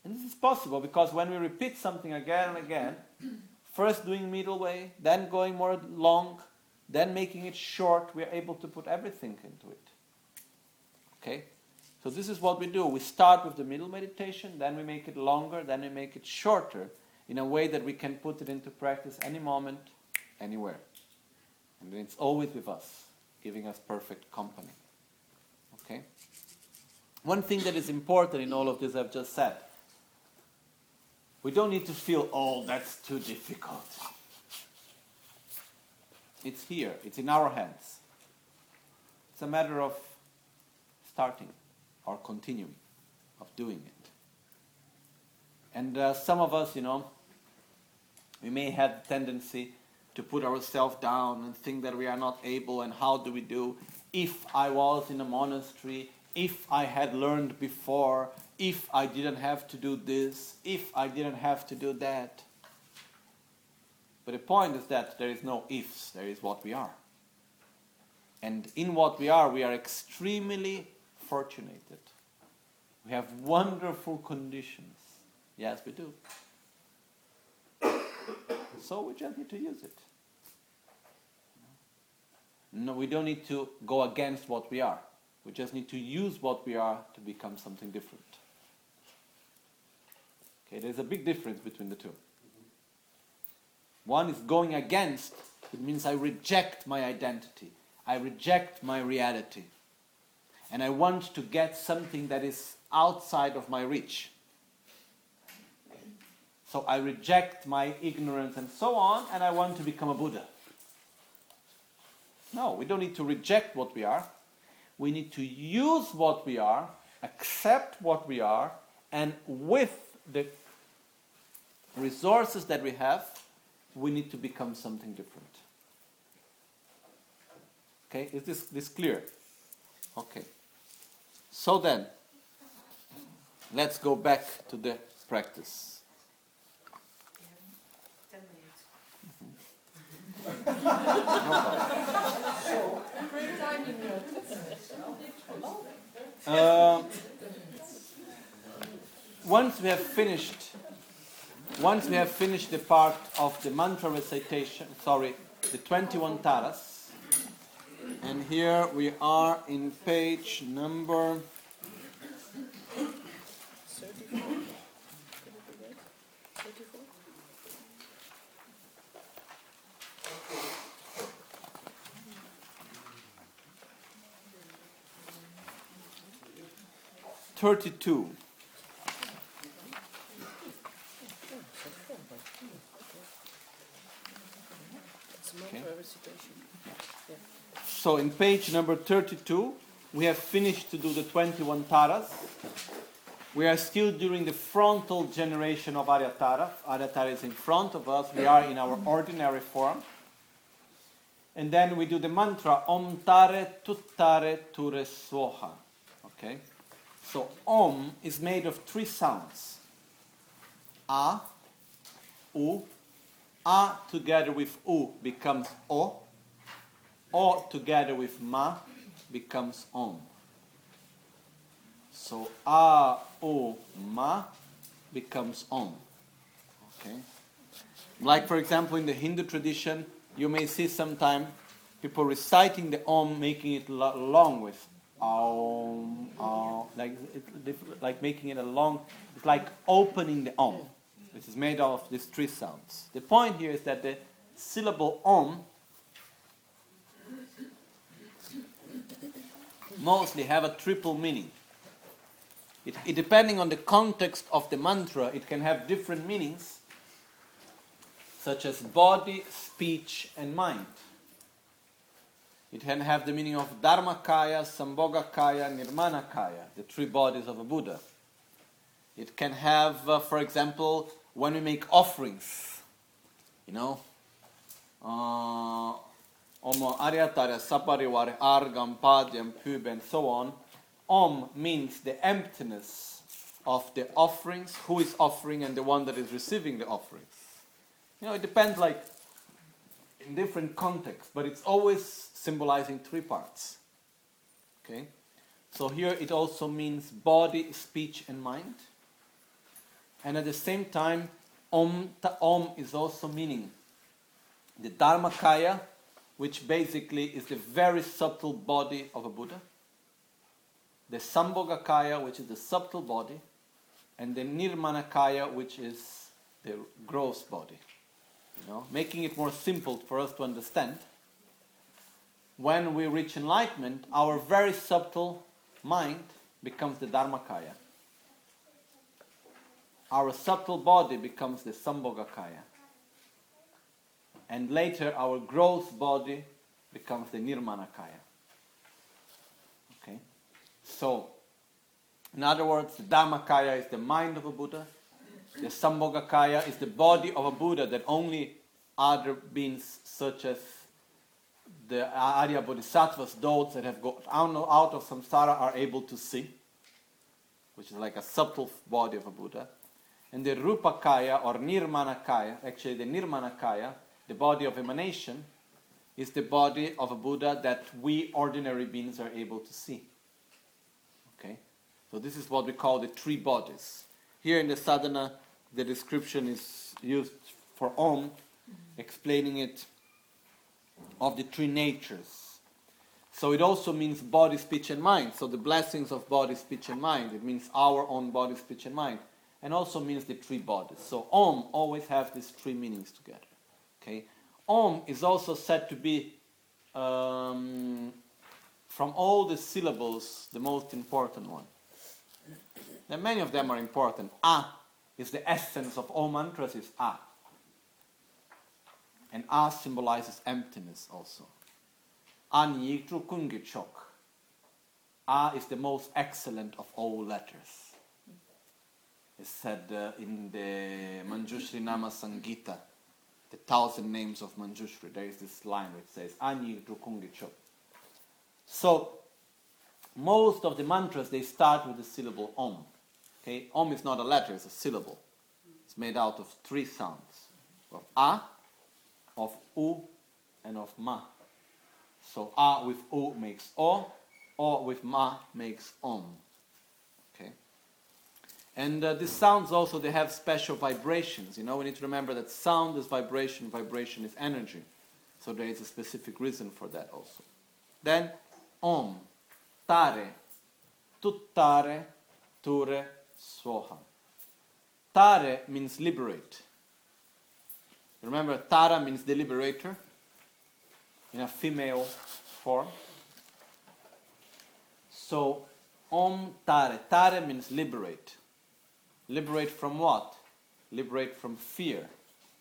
And this is possible because when we repeat something again and again, first doing middle way, then going more long, then making it short, we are able to put everything into it. Okay? So this is what we do. We start with the middle meditation, then we make it longer, then we make it shorter in a way that we can put it into practice any moment, anywhere. And it's always with us, giving us perfect company. Okay? One thing that is important in all of this I've just said we don't need to feel, oh, that's too difficult. It's here, it's in our hands. It's a matter of starting or continuing, of doing it. And uh, some of us, you know, we may have the tendency to put ourselves down and think that we are not able and how do we do if I was in a monastery, if I had learned before, if I didn't have to do this, if I didn't have to do that. But the point is that there is no ifs, there is what we are. And in what we are, we are extremely fortunate. We have wonderful conditions. Yes, we do. So we just need to use it. No, we don't need to go against what we are. We just need to use what we are to become something different. Okay, there's a big difference between the two. One is going against, it means I reject my identity, I reject my reality, and I want to get something that is outside of my reach. So I reject my ignorance and so on, and I want to become a Buddha. No, we don't need to reject what we are. We need to use what we are, accept what we are, and with the resources that we have, we need to become something different. Okay, is this, this clear? Okay. So then, let's go back to the practice. Ten minutes. Great timing, Uh, once we have finished, once we have finished the part of the mantra recitation, sorry, the 21 taras, and here we are in page number. Okay. So in page number 32, we have finished to do the 21 taras. We are still during the frontal generation of Aryatara. Aryatara is in front of us. We are in our ordinary form. And then we do the mantra Om Tare Tuttare Ture Swaha. Okay? So Om is made of three sounds. A, U, A together with U becomes O. O together with Ma becomes Om. So A, O, Ma becomes Om. Okay? Like, for example, in the Hindu tradition, you may see sometimes people reciting the Om, making it long with Om, Om, like, it, like making it a long, it's like opening the Om. This is made of these three sounds. The point here is that the syllable Om mostly have a triple meaning. It, it, depending on the context of the mantra, it can have different meanings, such as body, speech, and mind. It can have the meaning of Dharmakaya, Sambhogakaya, Nirmanakaya, the three bodies of a Buddha. It can have, uh, for example, when we make offerings, you know, uh, Om Aryatara, Saparivar, Argam, Padyam, Pub, and so on. Om means the emptiness of the offerings, who is offering, and the one that is receiving the offerings. You know, it depends, like, in different contexts, but it's always symbolizing three parts. Okay? So here it also means body, speech, and mind. And at the same time, Om, ta, om is also meaning the Dharmakaya, which basically is the very subtle body of a Buddha, the Sambhogakaya, which is the subtle body, and the Nirmanakaya, which is the gross body. You know, making it more simple for us to understand. When we reach enlightenment, our very subtle mind becomes the Dharmakaya. Our subtle body becomes the Sambhogakaya. And later, our gross body becomes the Nirmanakaya. Okay? So, in other words, the Dharmakaya is the mind of a Buddha. The Sambhogakaya is the body of a Buddha that only other beings such as the Arya Bodhisattvas, those that have got out of samsara, are able to see, which is like a subtle body of a Buddha. And the Rupakaya or Nirmanakaya, actually the Nirmanakaya, the body of emanation, is the body of a Buddha that we ordinary beings are able to see. Okay? So this is what we call the three bodies. Here in the sadhana, the description is used for Om, explaining it of the three natures. So it also means body, speech, and mind. So the blessings of body, speech, and mind. It means our own body, speech, and mind. And also means the three bodies. So Om always have these three meanings together. Okay? Om is also said to be, um, from all the syllables, the most important one. And many of them are important. A is the essence of all mantras, is A. And A symbolizes emptiness also. An chok. A is the most excellent of all letters. It's said uh, in the Manjushri Nama Sangita the thousand names of Manjushri. There is this line which says Anyi Drukungi Chok. So most of the mantras they start with the syllable Om. Okay, Om is not a letter, it's a syllable. It's made out of three sounds. Of A, of U, and of Ma. So A with U makes O, O with Ma makes Om. And uh, these sounds also, they have special vibrations. You know, we need to remember that sound is vibration, vibration is energy. So there is a specific reason for that also. Then, Om, Tare, Tuttare, Ture, Swaha. Tare means liberate. Remember, Tara means the liberator in a female form. So, Om Tare. Tare means liberate. Liberate from what? Liberate from fear.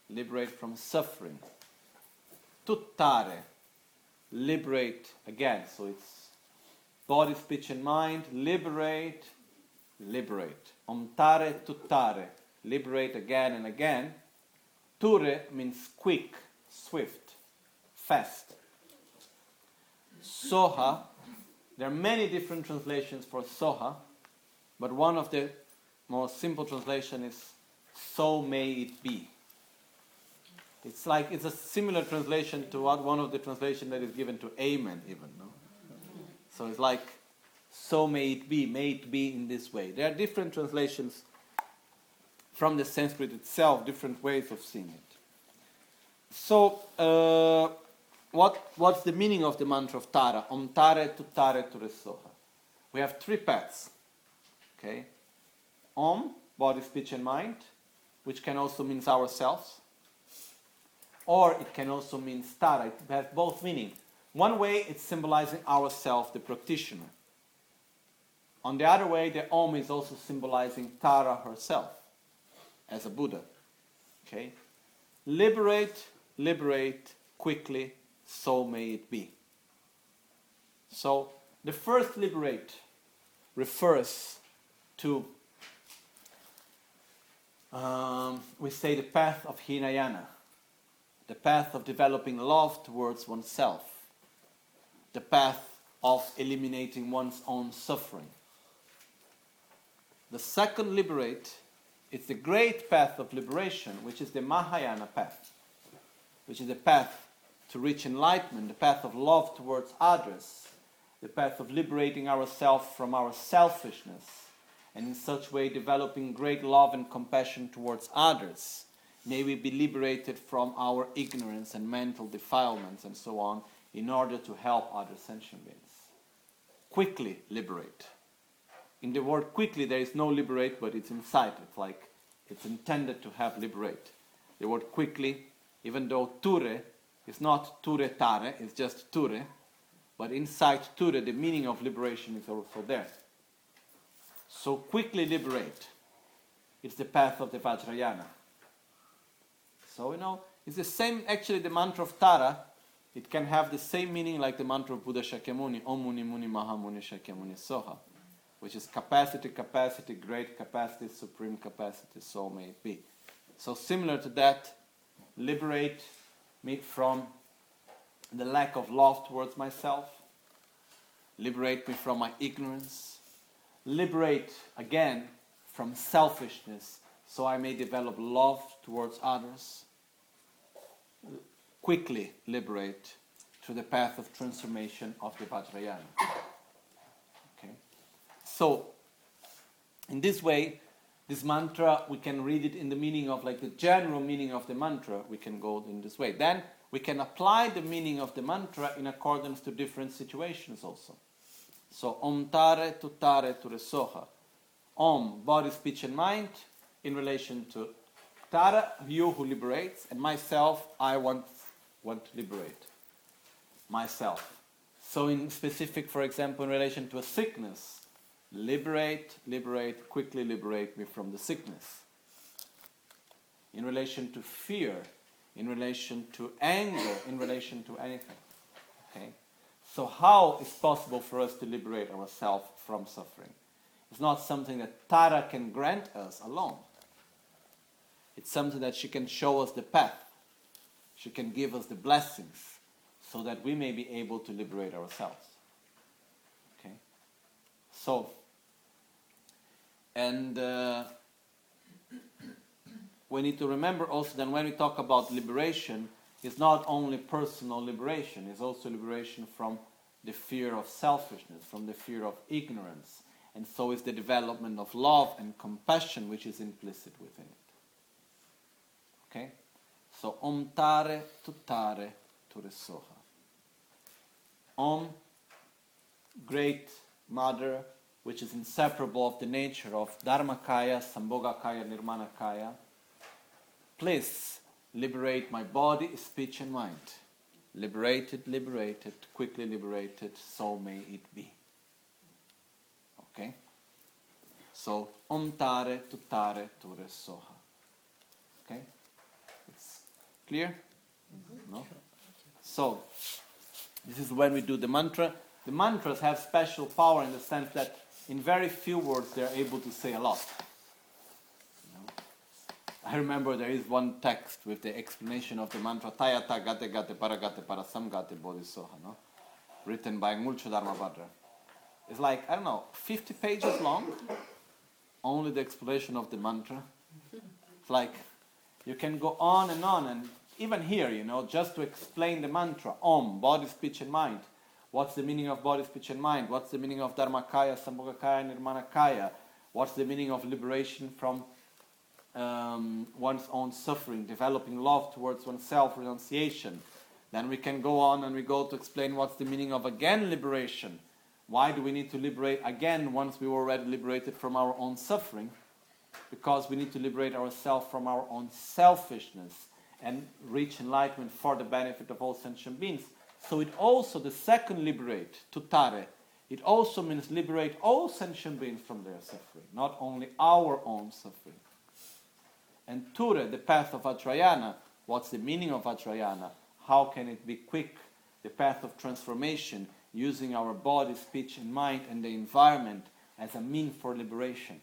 Liberate from suffering. Tuttare. Liberate again. So it's body, speech, and mind. Liberate. Liberate. Omtare, tuttare. Liberate again and again. Ture means quick, swift, fast. Soha. There are many different translations for Soha, but one of the more simple translation is so may it be. It's like it's a similar translation to what one of the translation that is given to Amen, even. No? So it's like so may it be, may it be in this way. There are different translations from the Sanskrit itself, different ways of seeing it. So, uh, what, what's the meaning of the mantra of Tara? Om Tare Tuttare Turesoha. We have three paths. Okay? Om, body, speech, and mind, which can also mean ourselves. Or it can also mean stara. It has both meaning. One way, it's symbolizing ourselves, the practitioner. On the other way, the Om is also symbolizing Tara herself as a Buddha. Okay? Liberate, liberate, quickly, so may it be. So, the first liberate refers to um, we say the path of Hinayana, the path of developing love towards oneself, the path of eliminating one's own suffering. The second liberate is the great path of liberation, which is the Mahayana path, which is the path to reach enlightenment, the path of love towards others, the path of liberating ourselves from our selfishness and in such way developing great love and compassion towards others. May we be liberated from our ignorance and mental defilements and so on in order to help other sentient beings. Quickly liberate. In the word quickly, there is no liberate, but it's inside. It's like it's intended to have liberate. The word quickly, even though ture is not ture tare, it's just ture, but inside ture, the meaning of liberation is also there. So quickly liberate. It's the path of the Vajrayana. So, you know, it's the same, actually, the mantra of Tara, it can have the same meaning like the mantra of Buddha Shakyamuni, Om Muni Muni Mahamuni Shakyamuni Soha. which is capacity, capacity, great capacity, supreme capacity, so may it be. So, similar to that, liberate me from the lack of love towards myself, liberate me from my ignorance, liberate again from selfishness so I may develop love towards others, quickly liberate through the path of transformation of the Vajrayana. Okay? So, in this way, this mantra, we can read it in the meaning of, like the general meaning of the mantra, we can go in this way. Then we can apply the meaning of the mantra in accordance to different situations also. So, Om Tare Tutare Turesoha. Om, body, speech, and mind, in relation to Tara, you who liberates, and myself, I want, want to liberate myself. So, in specific, for example, in relation to a sickness, liberate, liberate, quickly liberate me from the sickness. In relation to fear, in relation to anger, in relation to anything. Okay? So, how is possible for us to liberate ourselves from suffering? It's not something that Tara can grant us alone. It's something that she can show us the path. She can give us the blessings so that we may be able to liberate ourselves. Okay? So, and uh, we need to remember also that when we talk about liberation, it's not only personal liberation, it's also liberation from the fear of selfishness, from the fear of ignorance. And so is the development of love and compassion which is implicit within it. Okay? So, om tare tutare turesoha. Om, great mother, which is inseparable of the nature of Dharmakaya, Sambhogakaya, Nirmanakaya. Please liberate my body, speech, and mind. Liberated, liberated, quickly liberated, so may it be. Okay? So, om tare, tutare, ture, soha. Okay? It's clear? Mm-hmm. No? So, this is when we do the mantra. The mantras have special power in the sense that in very few words they are able to say a lot. I remember there is one text with the explanation of the mantra Tayata Gate Gate Paragate Parasamgate Bodhisoha, no? written by Ngulchu Dharmabhadra. It's like, I don't know, 50 pages long, only the explanation of the mantra. It's like you can go on and on, and even here, you know, just to explain the mantra, Om, body, speech, and mind. What's the meaning of body, speech, and mind? What's the meaning of Dharmakaya, Sambhogakaya, Nirmanakaya? What's the meaning of liberation from um, one's own suffering, developing love towards oneself, renunciation? Then we can go on and we go to explain what's the meaning of again liberation. Why do we need to liberate again once we were already liberated from our own suffering? Because we need to liberate ourselves from our own selfishness and reach enlightenment for the benefit of all sentient beings. So it also, the second liberate, tutare, it also means liberate all sentient beings from their suffering, not only our own suffering. And ture, the path of Vajrayana, what's the meaning of Vajrayana? How can it be quick? The path of transformation, using our body, speech, and mind and the environment as a mean for liberation.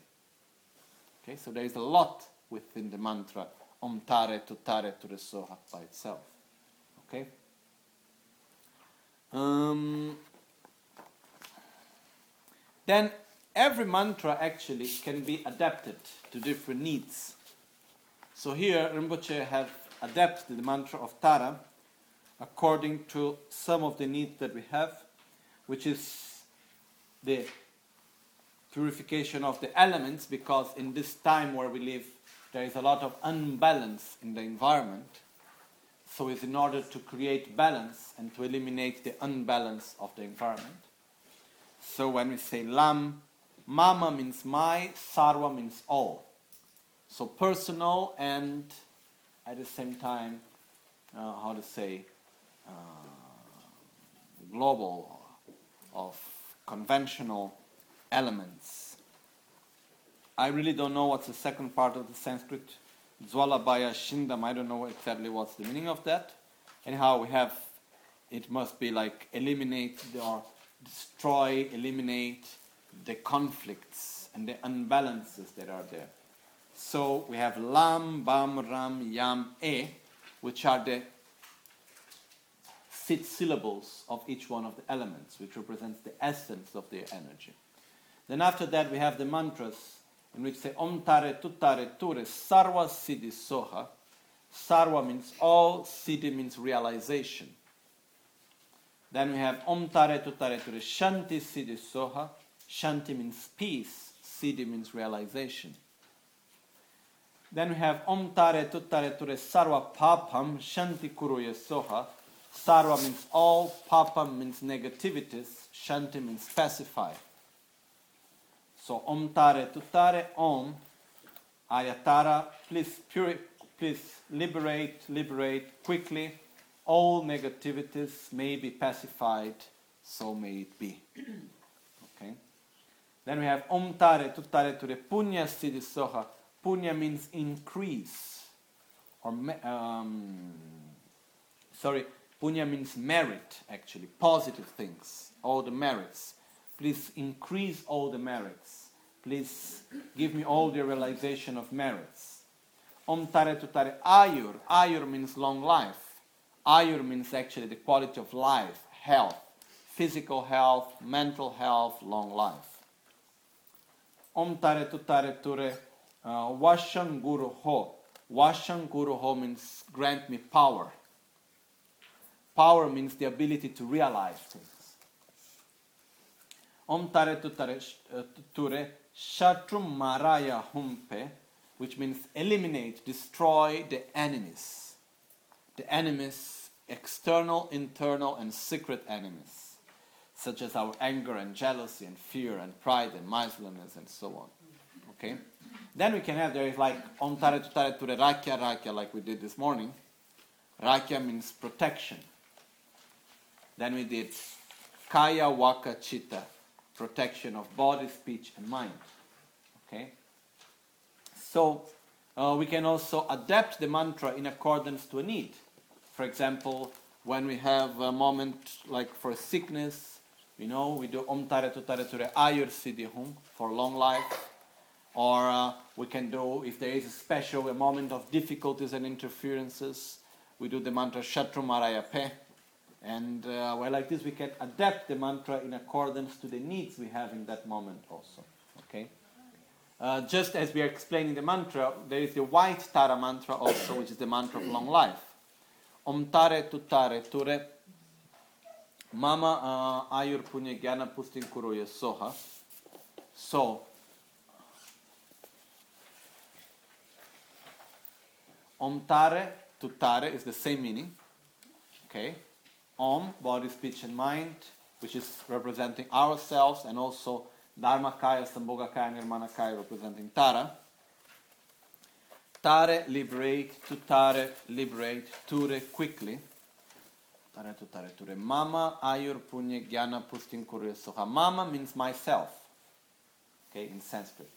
Okay, so there is a lot within the mantra Om Tare Tutare Turesoha by itself. Okay? Um, then every mantra actually can be adapted to different needs. So here Rinpoche have adapted the mantra of Tara according to some of the needs that we have, which is the purification of the elements, because in this time where we live, there is a lot of unbalance in the environment. So it's in order to create balance and to eliminate the unbalance of the environment. So when we say lam, mama means my, sarva means all. So personal and at the same time, uh, how to say, uh, global of conventional elements. I really don't know what's the second part of the Sanskrit. Zwalabaya Shindam, I don't know exactly what's the meaning of that. Anyhow, we have, it must be like eliminate or destroy, eliminate, the conflicts and the unbalances that are there. So we have Lam, Bam, Ram, Yam, E, which are the six syllables of each one of the elements, which represents the essence of the energy. Then after that we have the mantras in which say Om Tare Tutare Ture Sarva Siddhi Soha. Sarva means all, Siddhi means realization. Then we have Om Tare Tutare Ture Shanti Siddhi Soha. Shanti means peace, Siddhi means realization. Then we have Om Tare Tutare Ture Sarva Papam Shanti Kuruya Soha. Sarva means all, Papam means negativities, Shanti means pacify. So Om Tare Tutare Om Ayatara, please puri- please liberate, liberate quickly. All negativities may be pacified, so may it be. Okay. Then we have Om Tare Tutare Ture Punya Siddhi Soha. Punya means increase, or um, sorry, punya means merit. Actually, positive things, all the merits. Please increase all the merits. Please give me all the realization of merits. Om Tare Tutare Ayur. Ayur means long life. Ayur means actually the quality of life, health, physical health, mental health, long life. Om Tare Ture uh, Vashan Guru Ho. Vashan Guru Ho means grant me power. Power means the ability to realize things. Om Tare uh, Ture Shatrum Maraya Humpe, which means eliminate, destroy the enemies. The enemies, external, internal, and secret enemies, such as our anger and jealousy and fear and pride and miserliness and so on. Okay? Then we can have there is like Om Tare Tutare Ture Rakya Rakya, like we did this morning. Rakya means protection. Then we did Kaya Waka Chitta, protection of body, speech, and mind. Okay? So uh, we can also adapt the mantra in accordance to a need. For example, when we have a moment like for sickness, you know, we do Om Tare Tutare Ture Ayur Siddhi Hum for long life. Or uh, we can do, if there is a special a moment of difficulties and interferences, we do the mantra Shatru Maraya Pe. And uh, well, like this, we can adapt the mantra in accordance to the needs we have in that moment also. Okay? Uh, just as we are explaining the mantra, there is the white Tara mantra also, which is the mantra of long life. Om Tare Tutare Ture Mama uh, Ayur Punya Gyana Pustin Kuruya Soha. So, Om Tare Tutare is the same meaning. Okay? Om, body, speech, and mind, which is representing ourselves, and also Dharmakaya, Sambhogakaya, Nirmanakaya, representing Tara. Tare, liberate, tutare, liberate, ture, quickly. Tare, tutare, ture. Mama, ayur, punya, jnana, pustin, kurya, soha. Mama means myself, okay, in Sanskrit.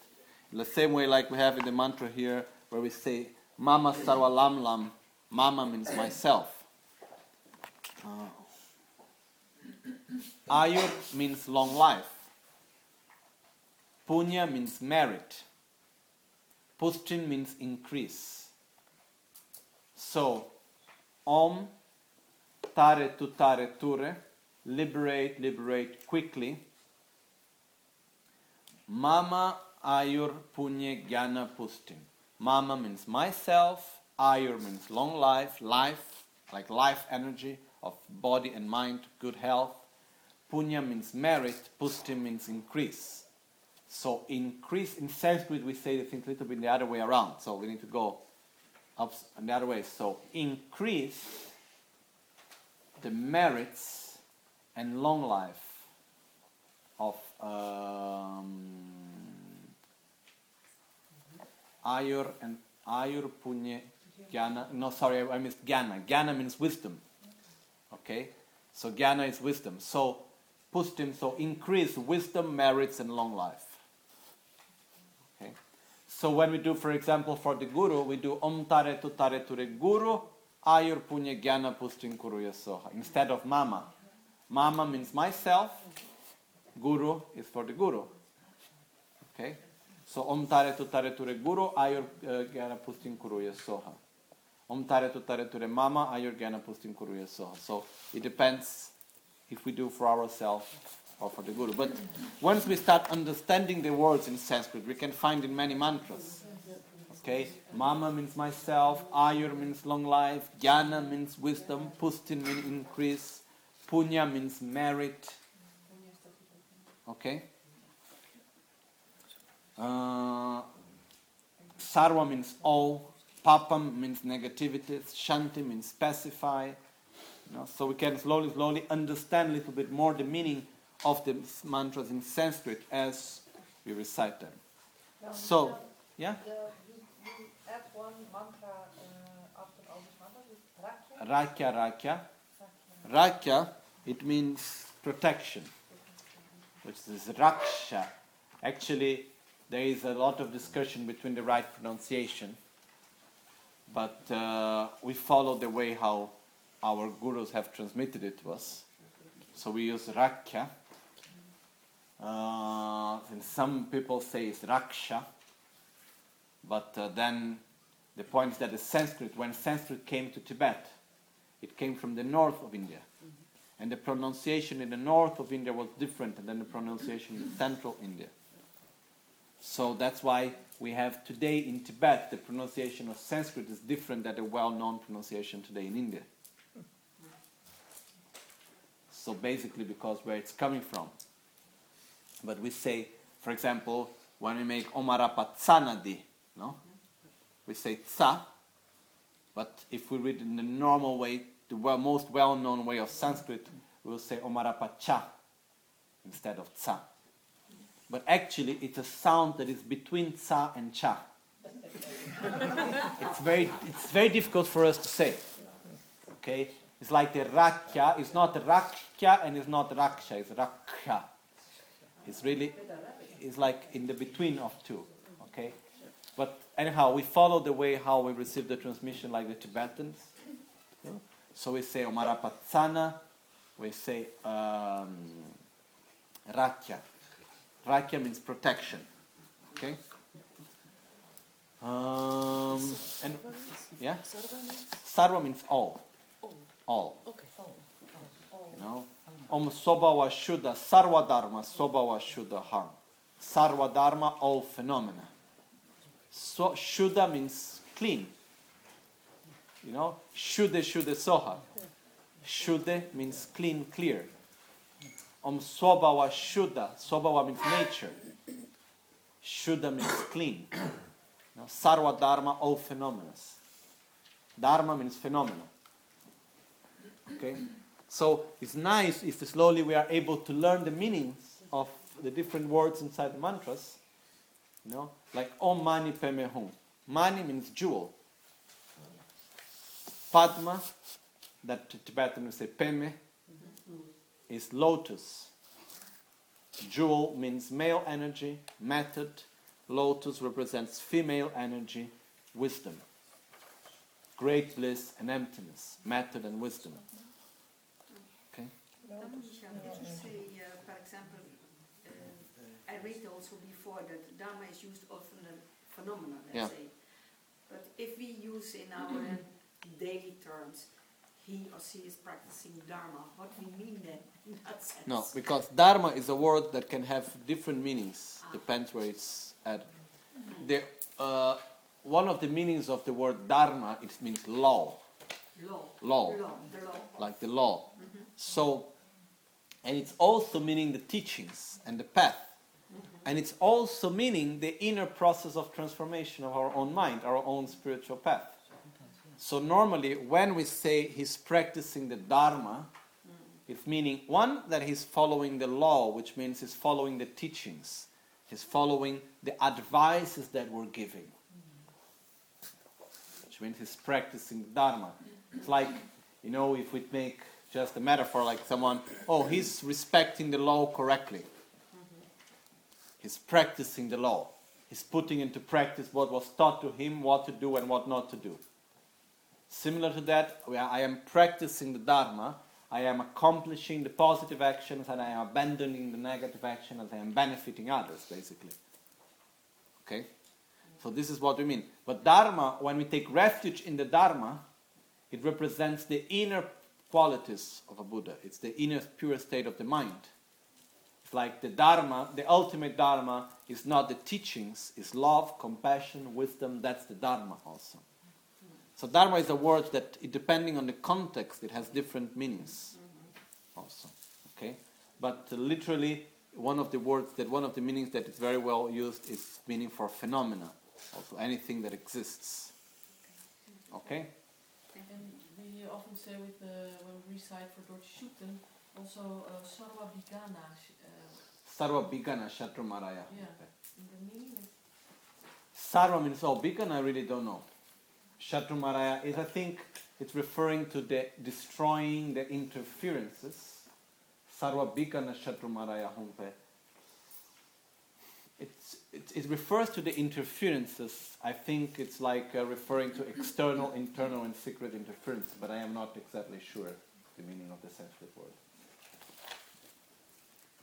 In the same way, like we have in the mantra here, where we say, Mama sarva lam lam, Mama means myself. Uh, Ayur means long life. Punya means merit. Pustin means increase. So, Om, Tare tu tare ture, liberate, liberate quickly. Mama Ayur Punya Jnana Pustin. Mama means myself, Ayur means long life, life, like life energy of body and mind, good health. Punya means merit, Pustin means increase. So increase in Sanskrit we say the things a little bit the other way around. So we need to go up the other way. So increase the merits and long life of um, Ayur and Ayur Punye Jnana. No, sorry, I missed Jnana. Jnana means wisdom. Okay? So Jnana is wisdom. So Pustin, so increase wisdom, merits, and long life. Okay? So when we do, for example, for the Guru, we do Om Tare Tu Tare Ture Guru Ayur Punya Jnana Pustin Kuruya Soha instead of Mama. Mama means myself. Guru is for the Guru. Okay? So Om Tare Tu Tare Ture Guru Ayur uh, Gyana Pustin Kuruya Soha. Om Tare Tu Tare Ture Mama Ayur Gyana Pustin Kuruya Soha. So it depends if we do for ourselves or for the Guru. But once we start understanding the words in Sanskrit, we can find in many mantras. Okay? Mama means myself, Ayur means long life, Jnana means wisdom, Pustin means increase, Punya means merit. Okay? Uh, sarva means all, Papam means negativity, Shanti means specify. You know, so we can slowly, slowly understand a little bit more the meaning of the mantras in Sanskrit as we recite them. So, yeah? The, you, you add one mantra uh, after all these mantras, Rakya. Rakya, Rakya. Rakya, it means protection, which is Raksha. Actually, there is a lot of discussion between the right pronunciation, but uh, we follow the way how our gurus have transmitted it to us. So we use Rakya. Uh, and some people say it's Raksha, but uh, then the point is that the Sanskrit, when Sanskrit came to Tibet, it came from the north of India. And the pronunciation in the north of India was different than the pronunciation in central India. So that's why we have today in Tibet the pronunciation of Sanskrit is different than the well known pronunciation today in India. So basically, because where it's coming from. But we say, for example, when we make Omarapatsanadi, no? We say tsa, but if we read in the normal way, the well, most well known way of Sanskrit, we'll say Omarapacha instead of tsa. But actually, it's a sound that is between tsa and cha. it's, very, it's very difficult for us to say. Okay? It's like the rakya, it's not rakya and it's not raksha, it's rakya. It's really, it's like in the between of two. Okay? But anyhow, we follow the way how we receive the transmission like the Tibetans. So we say Omarapatsana, we say um, Rakya. Rakya means protection. Okay? Um, and yeah, Sarva means all. All. Okay. You know, Om Sobhava Shuddha, Sarva Dharma, Sobhava Shuddha Harm. Sarva Dharma, all phenomena. So, Shuddha means clean. You know, Shuddha Shuddha Soha. Shuddha means clean, clear. Om Swabhava Shuddha. Swabhava means nature. Shuddha means clean. Know, Sarva Dharma, all phenomena. Dharma means phenomena. Okay? So it's nice if slowly we are able to learn the meanings of the different words inside the mantras. You know, like Om Mani Padme Hum. Mani means jewel. Padma, that Tibetan would say Peme, is lotus. Jewel means male energy, method. Lotus represents female energy, wisdom. Great bliss and emptiness, method and wisdom. Okay? Then, did you say, uh, for example, uh, I read also before that Dharma is used often in phenomenon, let's Yeah. say. But if we use in our daily terms, he or she is practicing Dharma, what we mean then in that sense? No, because dharma is a word that can have different meanings, ah. depends where it's at. The, uh, one of the meanings of the word dharma it means law, Law. Law. Law, the law. like the law. Mm-hmm. So, and it's also meaning the teachings and the path, mm-hmm. and it's also meaning the inner process of transformation of our own mind, our own spiritual path. So normally, when we say he's practicing the dharma, it's meaning one that he's following the law, which means he's following the teachings, he's following the advices that we're giving, which means he's practicing the dharma. It's like, you know, if we make just a metaphor like someone, oh, he's respecting the law correctly. He's practicing the law. He's putting into practice what was taught to him, what to do and what not to do. Similar to that, I am practicing the Dharma. I am accomplishing the positive actions and I am abandoning the negative actions as I am benefiting others, basically. Okay? So this is what we mean. But Dharma, when we take refuge in the Dharma, it represents the inner qualities of a Buddha. It's the inner pure state of the mind. It's like the Dharma, the ultimate Dharma is not the teachings, it's love, compassion, wisdom. That's the Dharma also. So Dharma is a word that, depending on the context, it has different meanings also. Okay? But uh, literally, one of the words that one of the meanings that is very well used is meaning for phenomena, also anything that exists. Okay? And we often say with the, when we recite for Dorje Shugden, also uh, Sarva Bhigana. Uh, Sarva Bhigana Shatrumaraya. Yeah. and the meaning is Sarva means all. Bhigana I really don't know. Shatrumaraya is, I think, it's referring to the destroying the interferences. Sarva Bhigana Shatrumaraya Humpe. It's, it, it refers to the interferences. I think it's like uh, referring to external, internal, and secret interference, but I am not exactly sure the meaning of the Sanskrit word.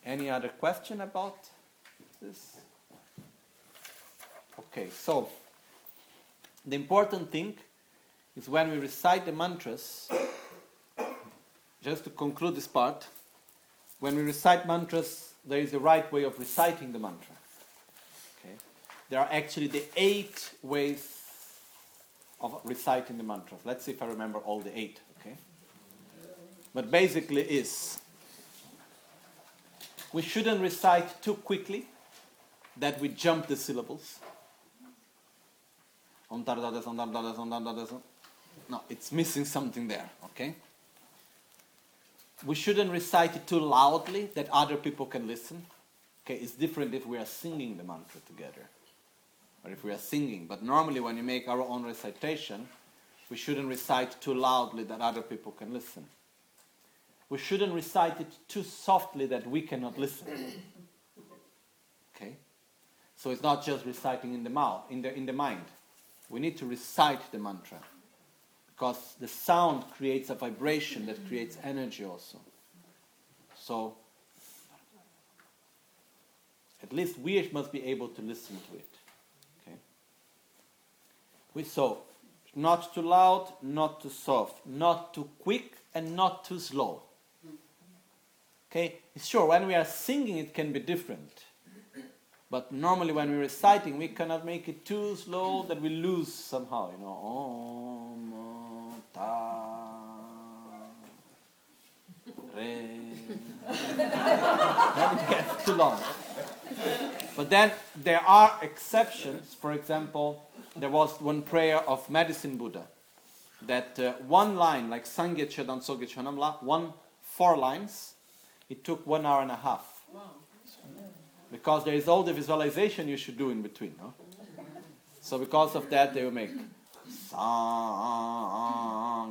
Any other question about this? Okay, so the important thing is when we recite the mantras, just to conclude this part, when we recite mantras, there is a right way of reciting the mantra. Okay? There are actually the eight ways of reciting the mantras. Let's see if I remember all the eight. Okay? But basically is we shouldn't recite too quickly that we jump the syllables. No, it's missing something there, okay? We shouldn't recite it too loudly that other people can listen. Okay, it's different if we are singing the mantra together or if we are singing. But normally, when we make our own recitation, we shouldn't recite too loudly that other people can listen. We shouldn't recite it too softly that we cannot listen. Okay? So it's not just reciting in the mouth, in the, in the mind. We need to recite the mantra. Because the sound creates a vibration that creates energy also. So at least we must be able to listen to it. Okay? We so not too loud, not too soft, not too quick, and not too slow. Okay, sure, when we are singing, it can be different. But normally, when we're reciting, we cannot make it too slow that we lose somehow, you know. Om, ta, re. then it gets too long. But then there are exceptions. For example, there was one prayer of Medicine Buddha that uh, one line, like Sangye Chedan Soge Chanamla, one, four lines, it took one hour and a half. Because there is all the visualization you should do in between. No? So because of that, they will make song,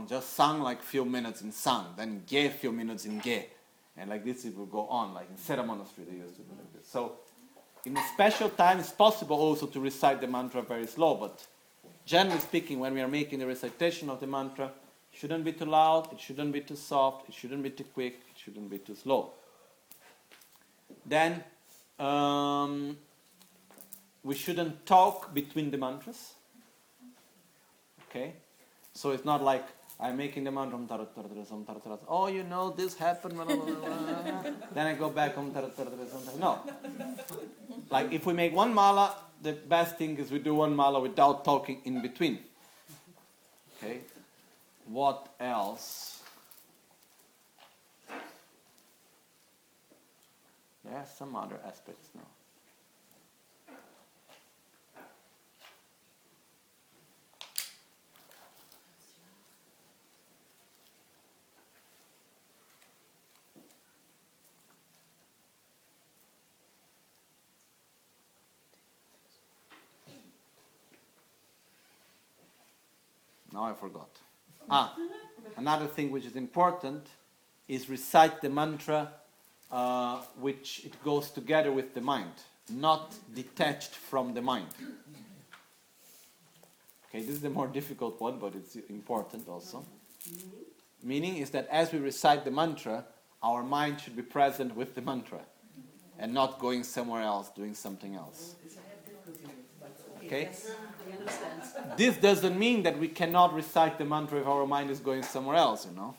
just sung like few minutes in sung, then ge few minutes in ge. And like this it will go on, like in Sera Monastery they used to do like this. So in a special time it's possible also to recite the mantra very slow, but generally speaking, when we are making the recitation of the mantra, it shouldn't be too loud, it shouldn't be too soft, it shouldn't be too quick, it shouldn't be too slow. Then um, we shouldn't talk between the mantras. Okay? So it's not like I'm making the mantra. Oh, you know, this happened. then I go back. No. Like if we make one mala, the best thing is we do one mala without talking in between. Okay? What else? There are some other aspects now. Now I forgot. Ah, another thing which is important is recite the mantra uh, which it goes together with the mind, not detached from the mind. Okay, this is the more difficult one, but it's important also. Meaning is that as we recite the mantra, our mind should be present with the mantra and not going somewhere else, doing something else. Okay? This doesn't mean that we cannot recite the mantra if our mind is going somewhere else, you know.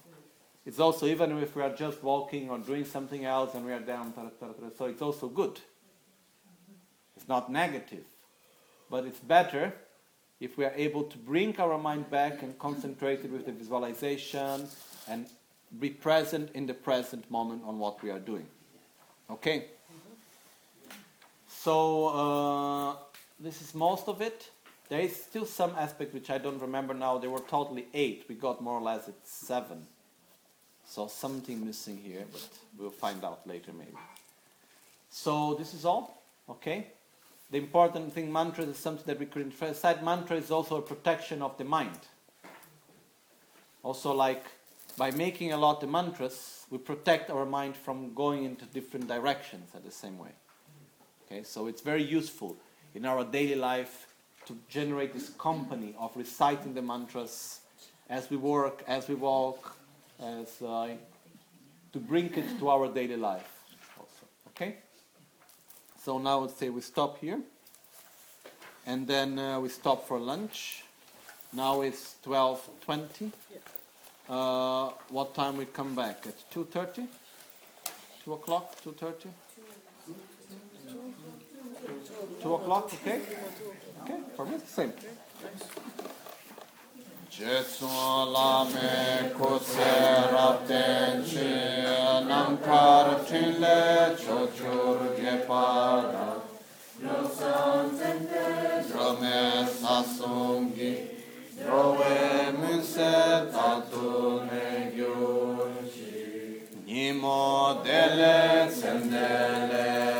It's also even if we are just walking or doing something else and we are down, so it's also good. It's not negative, but it's better if we are able to bring our mind back and concentrate it with the visualization and be present in the present moment on what we are doing. Okay? So, uh, this is most of it. There is still some aspect which I don't remember now. There were totally eight. We got more or less at seven. So something missing here, but we'll find out later maybe. So this is all. Okay. The important thing, mantra is something that we could recite. Mantra is also a protection of the mind. Also, like by making a lot of mantras, we protect our mind from going into different directions at the same way. Okay, so it's very useful in our daily life to generate this company of reciting the mantras as we work, as we walk, as uh, to bring it to our daily life. Also, okay. So now let's say we stop here, and then uh, we stop for lunch. Now it's twelve twenty. Uh, what time we come back? At two thirty. Two o'clock. Two thirty. Two o'clock, okay? Okay, for me it's the same. Gesù la me cosera tenci nam cartile ciociur gepara Lo münse tatu ne gyurci Nimo dele sendele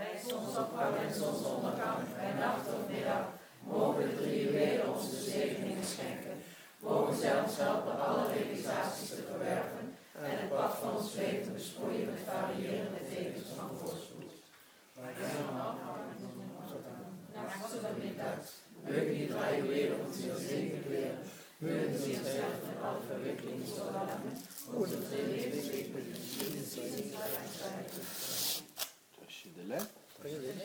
Bij zonsopgang en zonsondergang, bij nacht of middag, mogen de drie weer onze de zegeningen schenken. Mogen zelfs helpen alle realisaties te verwerven en het pad van ons leven te besproeien met variërende tekens van voorspoed. Maar nachts of middag, mogen die drei weer ons in zegen leren. Mögen sie uns helfen, alle Verwicklungen zu de und in de mit in de tredjedelen.